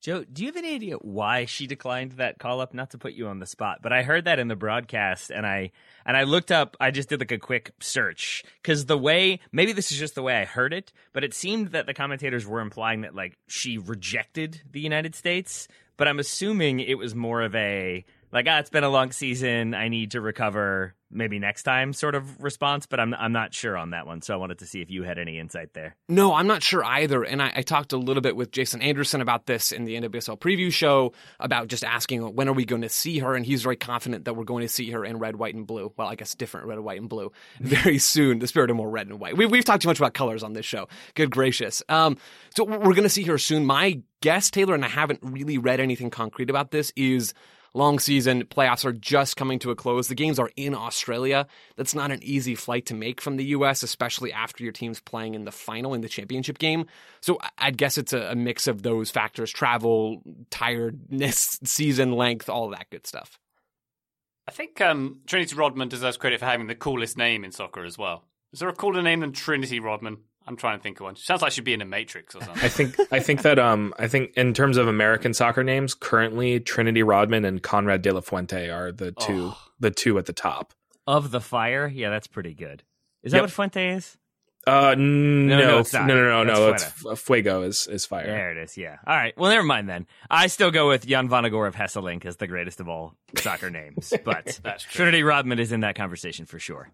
Joe, do you have any idea why she declined that call up? Not to put you on the spot, but I heard that in the broadcast and I and I looked up I just did like a quick search. Cuz the way maybe this is just the way I heard it, but it seemed that the commentators were implying that like she rejected the United States, but I'm assuming it was more of a like ah it's been a long season, I need to recover maybe next time sort of response, but I'm I'm not sure on that one. So I wanted to see if you had any insight there. No, I'm not sure either. And I, I talked a little bit with Jason Anderson about this in the NWSL preview show about just asking when are we going to see her, and he's very confident that we're going to see her in red, white, and blue. Well, I guess different red, white, and blue very soon. The spirit of more red and white. We've we've talked too much about colors on this show. Good gracious. Um, so we're going to see her soon. My guess, Taylor, and I haven't really read anything concrete about this, is long season. Playoffs are just coming to a close. The games are in Australia. That's not an easy flight to make from the U.S., especially after your team's playing in the final in the championship game. So I'd guess it's a, mix of those factors travel, tiredness, season length, all that good stuff. I think um, Trinity Rodman deserves credit for having the coolest name in soccer as well. Is there a cooler name than Trinity Rodman? I'm trying to think of one. Sounds like she'd be in a Matrix or something. I think I think that um I think in terms of American soccer names, currently Trinity Rodman and Konrad De La Fuente are the two oh. the two at the top. Of the fire? Yeah, that's pretty good. Is that yep. what Fuente is? Uh no no no no no, no, no it's Fuego is is fire. There it is. Yeah. All right. Well, never mind then. I still go with Jan Vennegoor of Hesselink as the greatest of all soccer names, but Trinity Rodman is in that conversation for sure.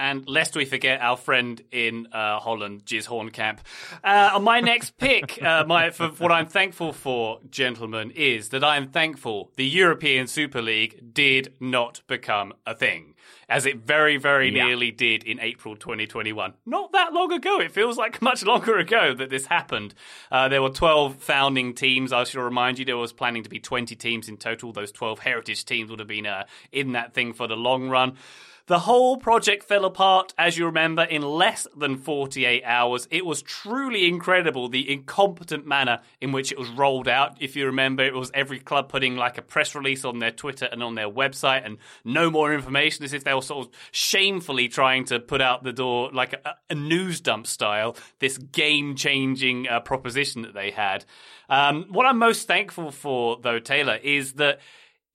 And lest we forget our friend in uh, Holland, Jizz Hornkamp. Uh, on my next pick, uh, my for what I'm thankful for, gentlemen, is that I am thankful the European Super League did not become a thing as it very, very Yeah. nearly did in April 2021. Not that long ago. It feels like much longer ago that this happened. Uh, there were 12 founding teams. I should remind you, there was planning to be 20 teams in total. Those 12 heritage teams would have been uh, in that thing for the long run. The whole project fell apart, as you remember, in less than 48 hours. It was truly incredible the incompetent manner in which it was rolled out. If you remember, it was every club putting like a press release on their Twitter and on their website and no more information as if they were sort of shamefully trying to put out the door like a, a news dump style, this game changing uh, proposition that they had. Um, what I'm most thankful for, though, Taylor, is that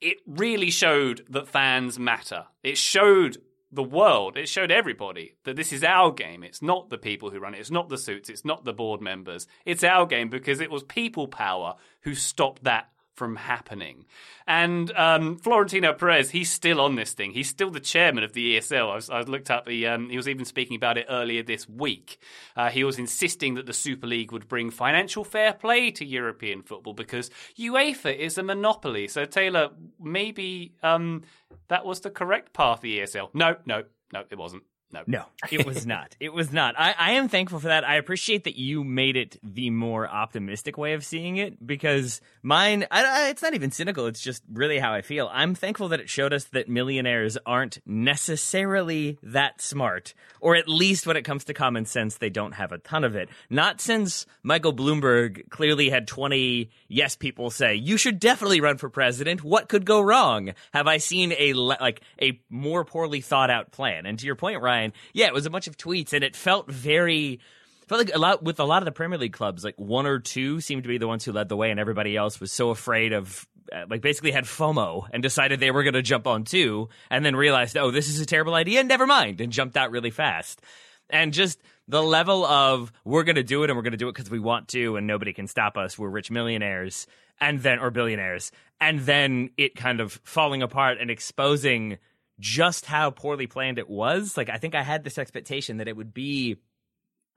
it really showed that fans matter. It showed the world, it showed everybody that this is our game. It's not the people who run it, it's not the suits, it's not the board members. It's our game because it was people power who stopped that from happening. And um, Florentino Perez, he's still on this thing. He's still the chairman of the ESL. I, was, I looked up, he, um, he was even speaking about it earlier this week. Uh, he was insisting that the Super League would bring financial fair play to European football because UEFA is a monopoly. So, Taylor, maybe um, that was the correct path, the ESL. No, no, no, it wasn't. No. No, it was not. It was not. I, I am thankful for that. I appreciate that you made it the more optimistic way of seeing it because mine, I, I, it's not even cynical. It's just really how I feel. I'm thankful that it showed us that millionaires aren't necessarily that smart, or at least when it comes to common sense, they don't have a ton of it. Not since Michael Bloomberg clearly had 20 yes people say, you should definitely run for president. What could go wrong? Have I seen a, like, a more poorly thought out plan? And to your point, Ryan, yeah, it was a bunch of tweets and it felt very felt like a lot with a lot of the Premier League clubs, like one or two seemed to be the ones who led the way, and everybody else was so afraid of, uh, like, basically had FOMO and decided they were going to jump on too, and then realized, oh, this is a terrible idea, never mind, and jumped out really fast. And just the level of we're going to do it and we're going to do it because we want to, and nobody can stop us. We're rich millionaires, and then or billionaires, and then it kind of falling apart and exposing just how poorly planned it was. Like, I think I had this expectation that it would be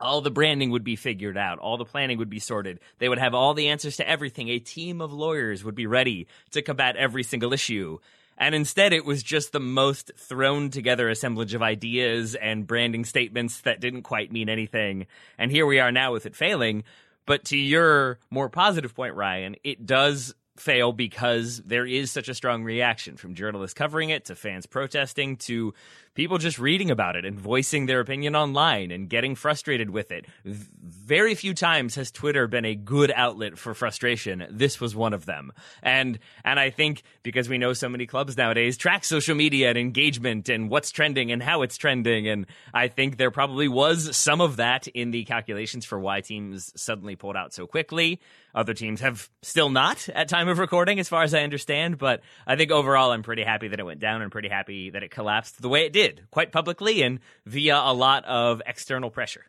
all the branding would be figured out, all the planning would be sorted. They would have all the answers to everything. A team of lawyers would be ready to combat every single issue. And instead, it was just the most thrown together assemblage of ideas and branding statements that didn't quite mean anything. And here we are now with it failing. But to your more positive point, Ryan, it does fail because there is such a strong reaction from journalists covering it to fans protesting to people just reading about it and voicing their opinion online and getting frustrated with it. Very few times has Twitter been a good outlet for frustration. This was one of them. And and I think because we know so many clubs nowadays track social media and engagement and what's trending and how it's trending and I think there probably was some of that in the calculations for why teams suddenly pulled out so quickly. Other teams have still not at time of recording, as far as I understand. But I think overall, I'm pretty happy that it went down and pretty happy that it collapsed the way it did, quite publicly and via a lot of external pressure.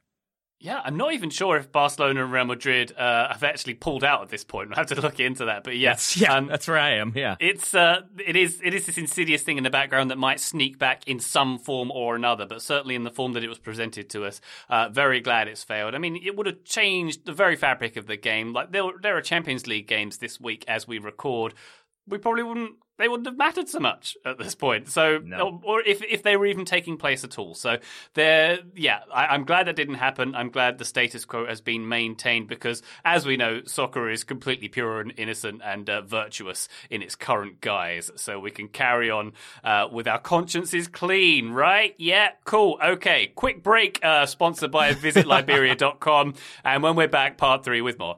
Yeah, I'm not even sure if Barcelona and Real Madrid uh, have actually pulled out at this point. I'll have to look into that. But yes, Yeah, um, that's where I am. Yeah. it's uh, it is it is this insidious thing in the background that might sneak back in some form or another, but certainly in the form that it was presented to us. Uh, very glad it's failed. I mean, it would have changed the very fabric of the game. Like there, there are Champions League games this week as we record. We probably wouldn't. They wouldn't have mattered so much at this point. So, No. or, or if if they were even taking place at all. So, there. Yeah, I, I'm glad that didn't happen. I'm glad the status quo has been maintained because, as we know, soccer is completely pure and innocent and uh, virtuous in its current guise. So we can carry on uh, with our consciences clean, right? Yeah, cool. Okay, quick break. Uh, sponsored by VisitLiberia.com, and when we're back, part three with more.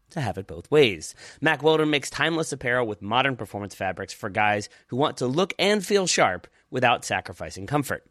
to have it both ways. Mack Weldon makes timeless apparel with modern performance fabrics for guys who want to look and feel sharp without sacrificing comfort.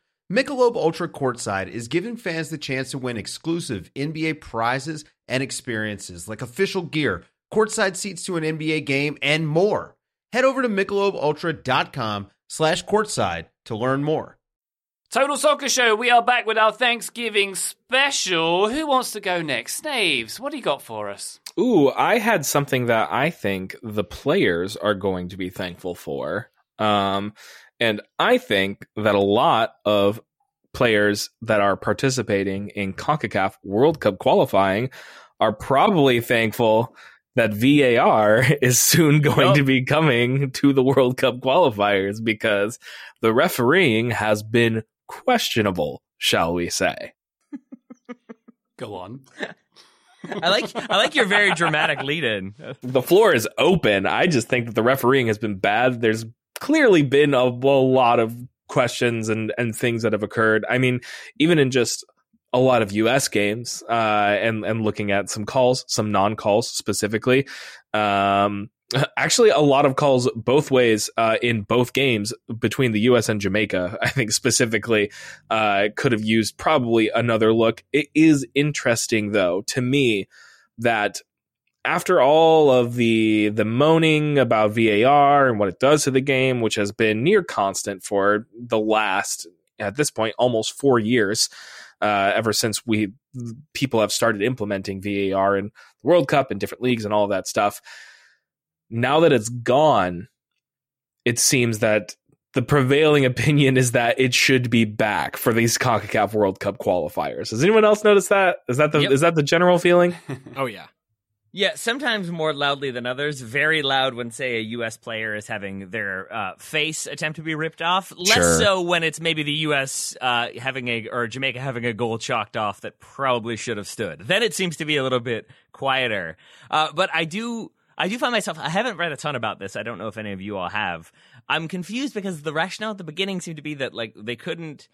Michelob Ultra Courtside is giving fans the chance to win exclusive NBA prizes and experiences like official gear, courtside seats to an NBA game, and more. Head over to michelobultra.com slash courtside to learn more. Total Soccer Show, we are back with our Thanksgiving special. Who wants to go next? Snaves, what do you got for us? Ooh, I had something that I think the players are going to be thankful for. Um, and I think that a lot of players that are participating in CONCACAF World Cup qualifying are probably thankful that VAR is soon going Yep. to be coming to the World Cup qualifiers because the refereeing has been questionable, shall we say. Go on. I like I like your very dramatic lead in. the floor is open. I just think that the refereeing has been bad. There's clearly been a, a lot of questions and, and things that have occurred. I mean, even in just a lot of U.S. games, uh, and and looking at some calls, some non calls specifically. Um, actually, a lot of calls both ways uh, in both games between the U.S. and Jamaica. I think specifically uh, could have used probably another look. It is interesting though to me that after all of the the moaning about VAR and what it does to the game, which has been near constant for the last at this point almost four years, uh, ever since we people have started implementing VAR in the World Cup and different leagues and all of that stuff. Now that it's gone, it seems that the prevailing opinion is that it should be back for these CONCACAF World Cup qualifiers. Has anyone else noticed that? Is that the Yep. is that the general feeling? Oh yeah. Yeah, sometimes more loudly than others. Very loud when, say, a U.S. player is having their uh, face attempt to be ripped off. Less Sure. so when it's maybe the U.S. Uh, having a or Jamaica having a goal chalked off that probably should have stood. Then it seems to be a little bit quieter. Uh, but I do. I do find myself, I haven't read a ton about this. I don't know if any of you all have. I'm confused because the rationale at the beginning seemed to be that, like, they couldn't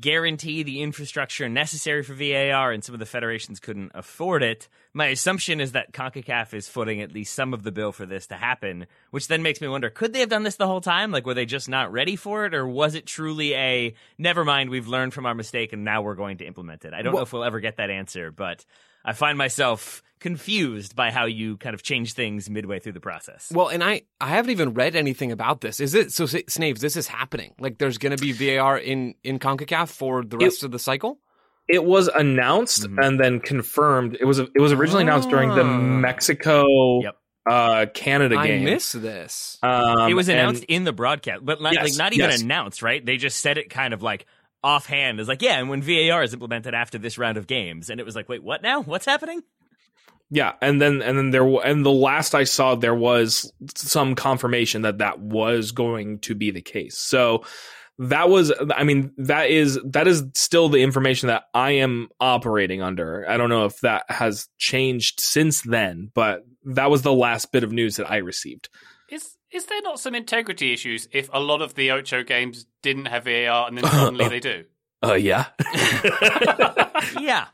guarantee the infrastructure necessary for VAR, and some of the federations couldn't afford it. My assumption is that CONCACAF is footing at least some of the bill for this to happen, which then makes me wonder could they have done this the whole time? Like, were they just not ready for it, or was it truly a never mind, we've learned from our mistake and now we're going to implement it? I don't know if we'll ever get that answer, but I find myself confused by how you kind of change things midway through the process. Well, and I I haven't even read anything about this. Is it so? S- Snaves, this is happening. Like, there's going to be VAR in in Concacaf for the rest of the cycle. It was announced Mhm. and then confirmed. It was it was originally announced during the Ah. Mexico Yep. uh, Canada game. I game. missed this. Um, it was and- announced in the broadcast, but not, Yes, like not even yes. announced, right? They just said it kind of like offhand, is like, yeah, and when VAR is implemented after this round of games, and it was like, wait, what now? What's happening? Yeah, and then and then there and the last I saw there was some confirmation that that was going to be the case. So that was I mean that is that is still the information that I am operating under. I don't know if that has changed since then, but that was the last bit of news that I received. Is is there not some integrity issues if a lot of the Ocho games didn't have VAR and then suddenly they do? Uh yeah. yeah.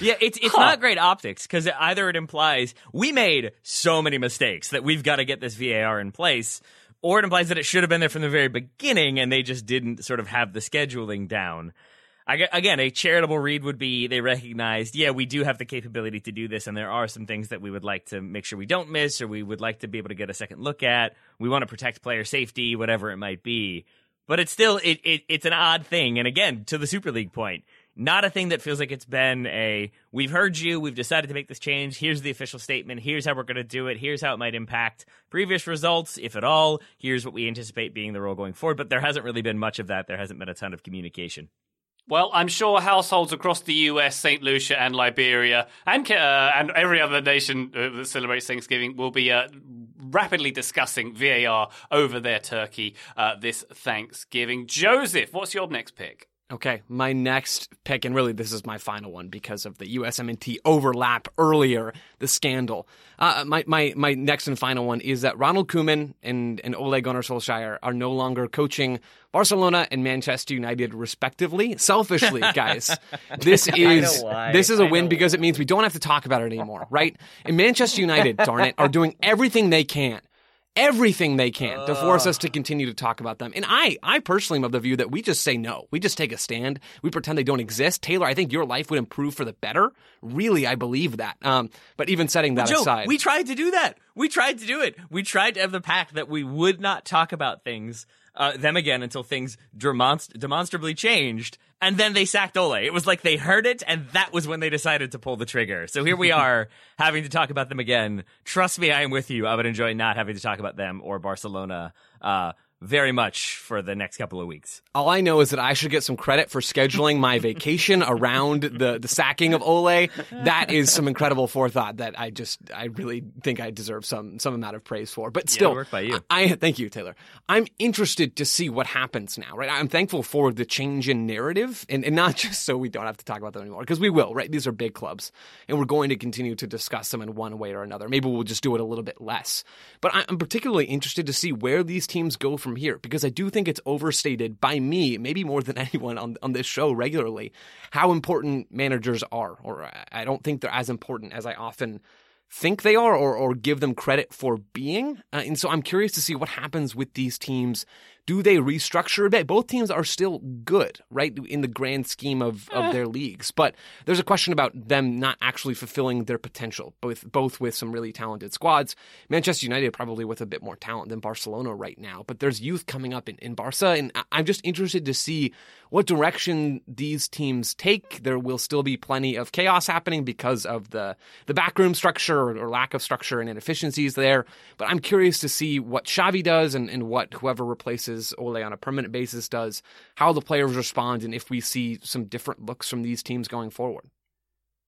Yeah, it's it's Huh. not great optics because either it implies we made so many mistakes that we've got to get this VAR in place, or it implies that it should have been there from the very beginning and they just didn't sort of have the scheduling down. I, again, a charitable read would be they recognized, yeah, we do have the capability to do this, and there are some things that we would like to make sure we don't miss, or we would like to be able to get a second look at. We want to protect player safety, whatever it might be. But it's still it, it it's an odd thing, and again, to the Super League point, not a thing that feels like it's been a we've heard you, we've decided to make this change. Here's the official statement. Here's how we're going to do it. Here's how it might impact previous results, if at all. Here's what we anticipate being the role going forward. But there hasn't really been much of that. There hasn't been a ton of communication. Well, I'm sure households across the US, St. Lucia, and Liberia, and uh, and every other nation uh, that celebrates Thanksgiving will be uh, rapidly discussing VAR over their turkey uh, this Thanksgiving. Joseph, what's your next pick? Okay, my next pick, and really this is my final one because of the USMNT overlap earlier, the scandal. Uh, my, my, my next and final one is that Ronald Koeman and, and Ole Gunnar Solskjaer are no longer coaching Barcelona and Manchester United respectively. Selfishly, guys, this is this is a I win because it means we don't have to talk about it anymore, right? And Manchester United, darn it, are doing everything they can everything they can to force us to continue to talk about them. And I, I personally am of the view that we just say no. We just take a stand. We pretend they don't exist. Taylor, I think your life would improve for the better. Really, I believe that. Um, but even setting that Joe, aside, we tried to do that. We tried to do it. We tried to have the pact that we would not talk about things, uh, them again until things demonst- demonstrably changed. And then they sacked Ole. It was like they heard it, and that was when they decided to pull the trigger. So here we are having to talk about them again. Trust me, I am with you. I would enjoy not having to talk about them or Barcelona. Uh, very much for the next couple of weeks. all I know is that I should get some credit for scheduling my vacation around the, the sacking of Ole. That is some incredible forethought that I just, I really think I deserve some, some amount of praise for. But still, work by you. I, I thank you, Taylor. I'm interested to see what happens now, right? I'm thankful for the change in narrative and, and not just so we don't have to talk about them anymore because we will, right? These are big clubs and we're going to continue to discuss them in one way or another. Maybe we'll just do it a little bit less. But I- I'm particularly interested to see where these teams go from here because I do think it's overstated by me, maybe more than anyone on, on this show regularly, how important managers are. Or I- I don't think they're as important as I often think they are or, or give them credit for being. Uh, and so I'm curious to see what happens with these teams. Do they restructure a bit? Both teams are still good, right, in the grand scheme of, of eh. their leagues. But there's a question about them not actually fulfilling their potential, both both with some really talented squads. Manchester United probably with a bit more talent than Barcelona right now. But there's youth coming up in, in Barca, and I'm just interested to see what direction these teams take. There will still be plenty of chaos happening because of the the backroom structure or, or lack of structure and inefficiencies there. But I'm curious to see what Xavi does and, and what whoever replaces Ole on a permanent basis does, how the players respond, and if we see some different looks from these teams going forward.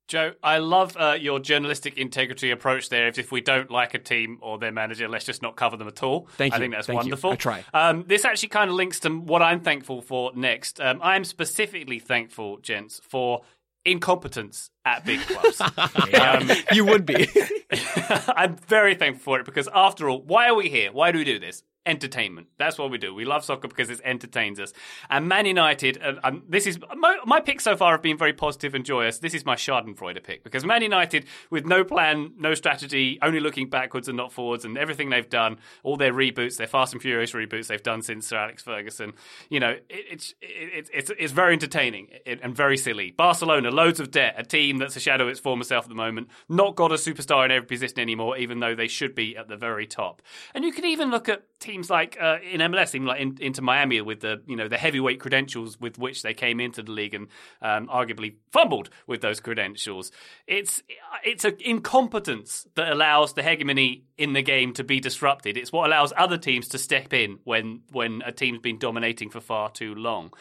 Joe, I love uh, your journalistic integrity approach there. If, if we don't like a team or their manager, let's just not cover them at all. Thank you. I think that's Thank you. wonderful. I try. Um, this actually kind of links to what I'm thankful for next. Um, I'm specifically thankful, gents, for incompetence at big clubs. um, You would be. I'm very thankful for it because, after all, why are we here? Why do we do this? Entertainment. That's what we do. We love soccer because it entertains us. And Man United, uh, um, this is my, my picks so far have been very positive and joyous. This is my Schadenfreude pick because Man United, with no plan, no strategy, only looking backwards and not forwards, and everything they've done, all their reboots, their Fast and Furious reboots they've done since Sir Alex Ferguson, you know, it, it's, it, it's it's very entertaining and very silly. Barcelona, loads of debt, a team that's a shadow of its former self at the moment, not got a superstar in every position anymore, even though they should be at the very top. And you can even look at teams like uh, in MLS, even like in, Inter Miami with the you know the heavyweight credentials with which they came into the league and um, arguably fumbled with those credentials. It's it's an incompetence that allows the hegemony in the game to be disrupted. It's what allows other teams to step in when when a team's been dominating for far too long.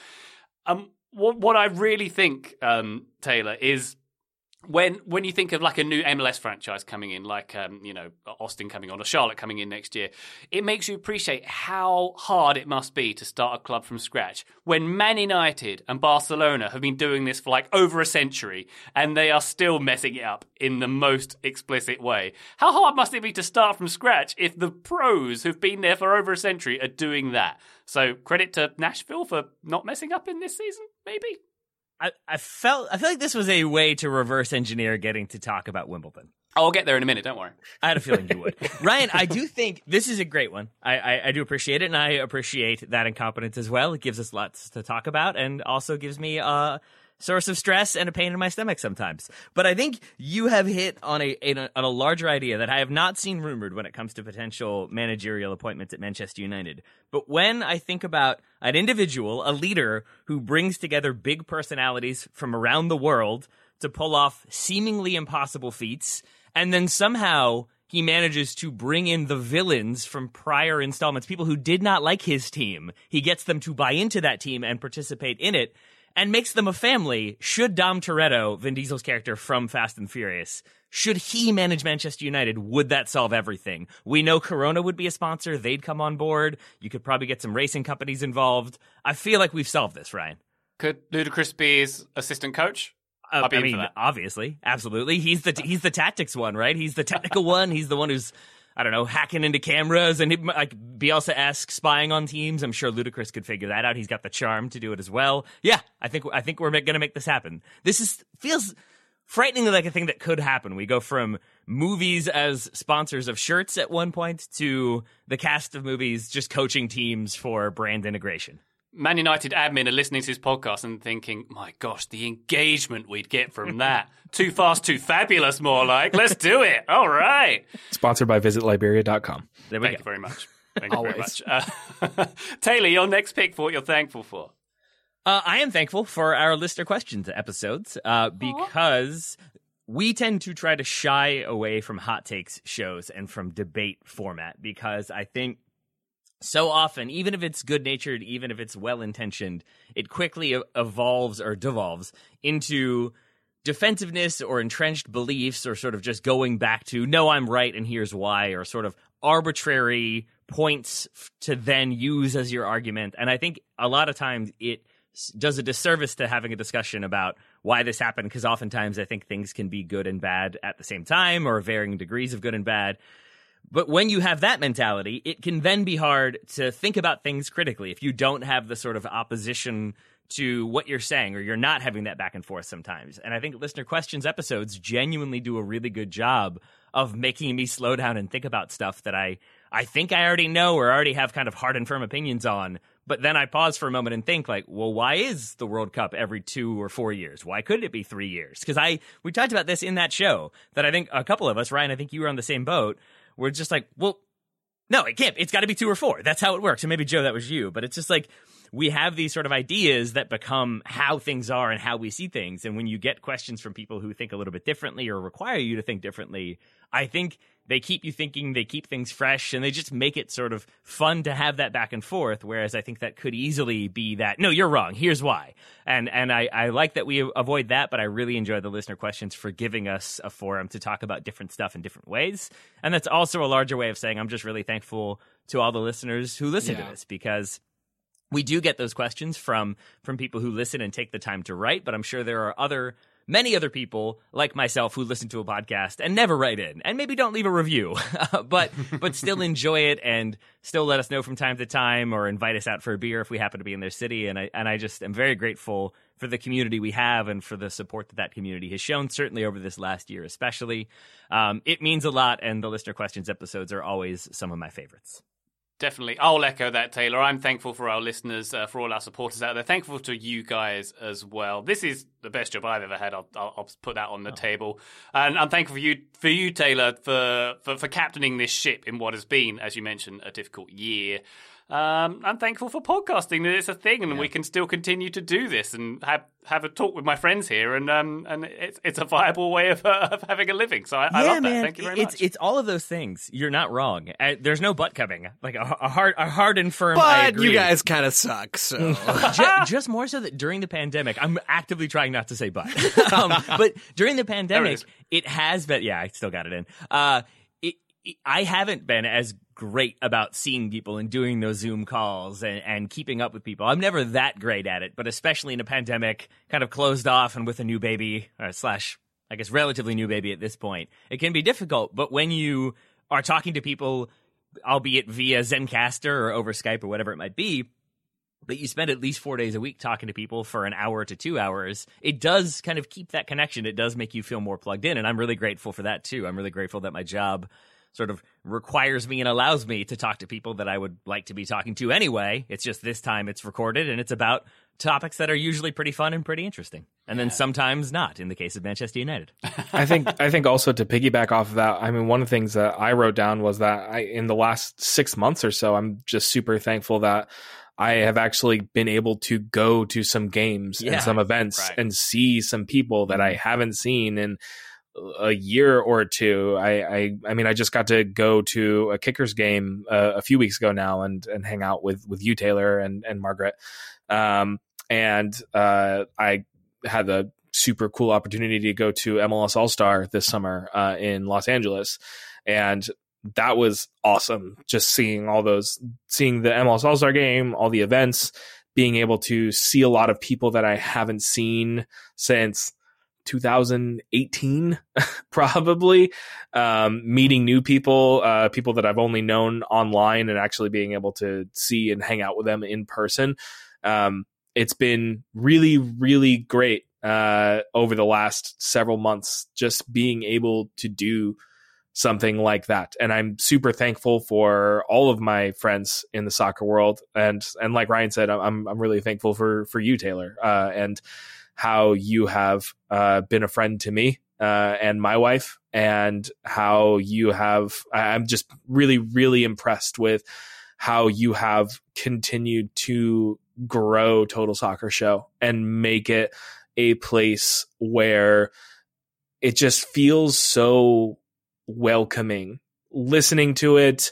Um, what what I really think, um, Taylor, is when when you think of like a new MLS franchise coming in, like um, you know Austin coming on or Charlotte coming in next year, it makes you appreciate how hard it must be to start a club from scratch. When Man United and Barcelona have been doing this for like over a century, and they are still messing it up in the most explicit way. How hard must it be to start from scratch if the pros who've been there for over a century are doing that? So credit to Nashville for not messing up in this season, maybe. I, I felt I feel like this was a way to reverse engineer getting to talk about Wimbledon. I'll get there in a minute. Don't worry. I had a feeling you would. Ryan, I do think this is a great one. I, I, I, do appreciate it, and I appreciate that incompetence as well. It gives us lots to talk about and also gives me a source of stress and a pain in my stomach sometimes. But I think you have hit on a, a on a larger idea that I have not seen rumored when it comes to potential managerial appointments at Manchester United. But when I think about an individual, a leader who brings together big personalities from around the world to pull off seemingly impossible feats and then somehow he manages to bring in the villains from prior installments, people who did not like his team. He gets them to buy into that team and participate in it and makes them a family. Should Dom Toretto, Vin Diesel's character from Fast and Furious, should he manage Manchester United, would that solve everything? We know Corona would be a sponsor. They'd come on board. You could probably get some racing companies involved. I feel like we've solved this, Ryan. Could Ludacris be his assistant coach? Uh, I mean, obviously, absolutely. He's the he's the tactics one, right? He's the technical one. He's the one who's I don't know hacking into cameras and like Bielsa esque spying on teams. I'm sure Ludacris could figure that out. He's got the charm to do it as well. Yeah, I think I think we're going to make this happen. This is feels frighteningly like a thing that could happen. We go from movies as sponsors of shirts at one point to the cast of movies just coaching teams for brand integration. Man United admin are listening to this podcast and thinking, my gosh, the engagement we'd get from that. too fast, too fabulous, more like. Let's do it. All right. Sponsored by visitliberia.com. There we Thank go. you very much. Thank you very much. Uh, Taylor, your next pick for what you're thankful for. Uh, I am thankful for our listener questions episodes uh, because we tend to try to shy away from hot takes shows and from debate format because I think so often, even if it's good natured, even if it's well intentioned, it quickly evolves or devolves into defensiveness or entrenched beliefs or sort of just going back to, no, I'm right and here's why, or sort of arbitrary points to then use as your argument. And I think a lot of times it does a disservice to having a discussion about why this happened because oftentimes I think things can be good and bad at the same time or varying degrees of good and bad. But when you have that mentality, it can then be hard to think about things critically if you don't have the sort of opposition to what you're saying or you're not having that back and forth sometimes. And I think listener questions episodes genuinely do a really good job of making me slow down and think about stuff that I I think I already know or already have kind of hard and firm opinions on. But then I pause for a moment and think like, well, why is the World Cup every 2 or 4 years? Why couldn't it be 3 years? Cuz I we talked about this in that show that I think a couple of us, Ryan, I think you were on the same boat we're just like, well, no, it can't. It's got to be two or four. That's how it works. And maybe Joe, that was you, but it's just like we have these sort of ideas that become how things are and how we see things. And when you get questions from people who think a little bit differently or require you to think differently, I think they keep you thinking, they keep things fresh, and they just make it sort of fun to have that back and forth. Whereas I think that could easily be that, no, you're wrong. Here's why. And and I, I like that we avoid that, but I really enjoy the listener questions for giving us a forum to talk about different stuff in different ways. And that's also a larger way of saying I'm just really thankful to all the listeners who listen yeah. to this because we do get those questions from from people who listen and take the time to write, but I'm sure there are other many other people like myself who listen to a podcast and never write in and maybe don't leave a review but but still enjoy it and still let us know from time to time or invite us out for a beer if we happen to be in their city. And I and I just am very grateful for the community we have and for the support that that community has shown certainly over this last year especially. Um, it means a lot and the listener questions episodes are always some of my favorites Definitely. I'll echo that, Taylor. I'm thankful for our listeners, uh, for all our supporters out there. Thankful to you guys as well. This is the best job I've ever had. I'll, I'll, I'll put that on the oh. table. And I'm thankful for you, for you, Taylor, for, for, for captaining this ship in what has been, as you mentioned, a difficult year. Um, I'm thankful for podcasting that it's a thing, and yeah. we can still continue to do this and have have a talk with my friends here, and um, and it's it's a viable way of, uh, of having a living. So I, yeah, I love man. that. Thank you very it's, much. It's all of those things. You're not wrong. Uh, there's no butt coming. Like a, a, hard a hard and firm. But you guys kind of suck. So just, just, more so that during the pandemic, I'm actively trying not to say but. um, but during the pandemic, it, it has been. Yeah, I still got it in. Uh, I haven't been as great about seeing people and doing those Zoom calls and, and keeping up with people. I'm never that great at it, but especially in a pandemic, kind of closed off and with a new baby, or slash, I guess, relatively new baby at this point, it can be difficult. But when you are talking to people, albeit via Zencastr or over Skype or whatever it might be, but you spend at least four days a week talking to people for an hour to two hours, it does kind of keep that connection. It does make you feel more plugged in. And I'm really grateful for that too. I'm really grateful that my job sort of requires me and allows me to talk to people that I would like to be talking to anyway. It's just this time it's recorded and it's about topics that are usually pretty fun and pretty interesting. And then sometimes not in the case of Manchester United. I think I think also to piggyback off of that, I mean one of the things that I wrote down was that I in the last 6 months or so I'm just super thankful that I have actually been able to go to some games Yeah, and some events right. and see some people that I mm-hmm. haven't seen in a year or two. I, I, I mean, I just got to go to a Kickers game uh, a few weeks ago now and and hang out with with you, Taylor, and and Margaret. Um, and uh, I had the super cool opportunity to go to MLS All Star this summer uh, in Los Angeles, and that was awesome. Just seeing all those, seeing the MLS All Star game, all the events, being able to see a lot of people that I haven't seen since 2018, probably. Um, meeting new people, uh, people that I've only known online, and actually being able to see and hang out with them in person. Um, it's been really, really great uh, over the last several months, just being able to do something like that. And I'm super thankful for all of my friends in the soccer world. And and like Ryan said, I'm I'm really thankful for for you, Taylor, uh, and how you have uh, been a friend to me uh, and my wife, and how you have. I'm just really, really impressed with how you have continued to grow Total Soccer Show and make it a place where it just feels so welcoming listening to it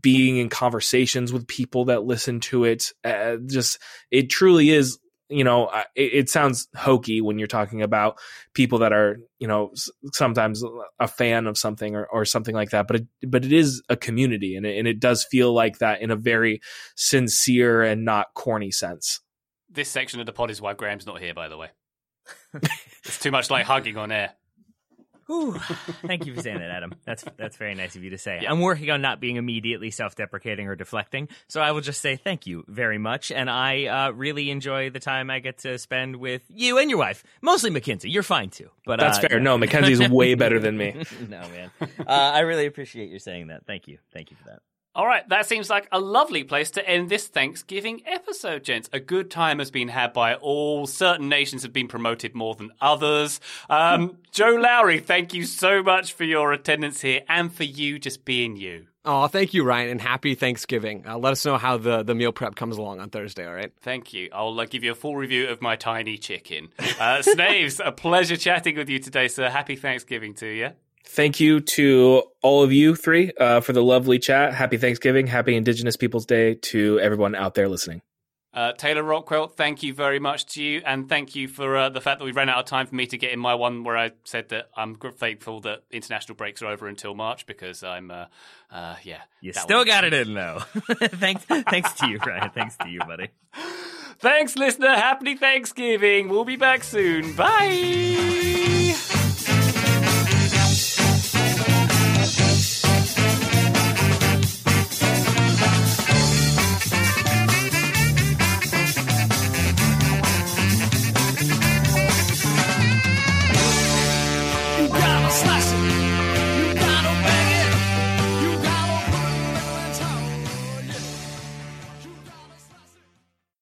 being in conversations with people that listen to it uh, just it truly is you know it, it sounds hokey when you're talking about people that are you know sometimes a fan of something or, or something like that but it, but it is a community and it, and it does feel like that in a very sincere and not corny sense This section of the pod is why Graham's not here, by the way. it's too much like hugging on air. Whew. Thank you for saying that, Adam. That's that's very nice of you to say. I'm working on not being immediately self-deprecating or deflecting, so I will just say thank you very much, and I uh, really enjoy the time I get to spend with you and your wife. Mostly Mackenzie. You're fine too, but that's uh, fair no mackenzie's way better than me no, man. Uh, I really appreciate you saying that. Thank you. Thank you for that. All right, that seems like a lovely place to end this Thanksgiving episode, gents. A good time has been had by all. Certain nations have been promoted more than others. Um, Joe Lowry, thank you so much for your attendance here and for you just being you. Oh, thank you, Ryan, and happy Thanksgiving. Uh, let us know how the, the meal prep comes along on Thursday, all right? Thank you. I'll uh, give you a full review of my tiny chicken. Uh, Snaves, a pleasure chatting with you today, sir. Happy Thanksgiving to you. Thank you to all of you three uh, for the lovely chat. Happy Thanksgiving. Happy Indigenous Peoples Day to everyone out there listening. Uh, Taylor Rockwell, thank you very much to you, and thank you for uh, the fact that we ran out of time for me to get in my one where I said that I'm gr- thankful that international breaks are over until March because I'm, uh, uh, yeah. You still one. got it in though. thanks, thanks to you, Ryan. Thanks to you, buddy. Thanks, listener. Happy Thanksgiving. We'll be back soon. Bye.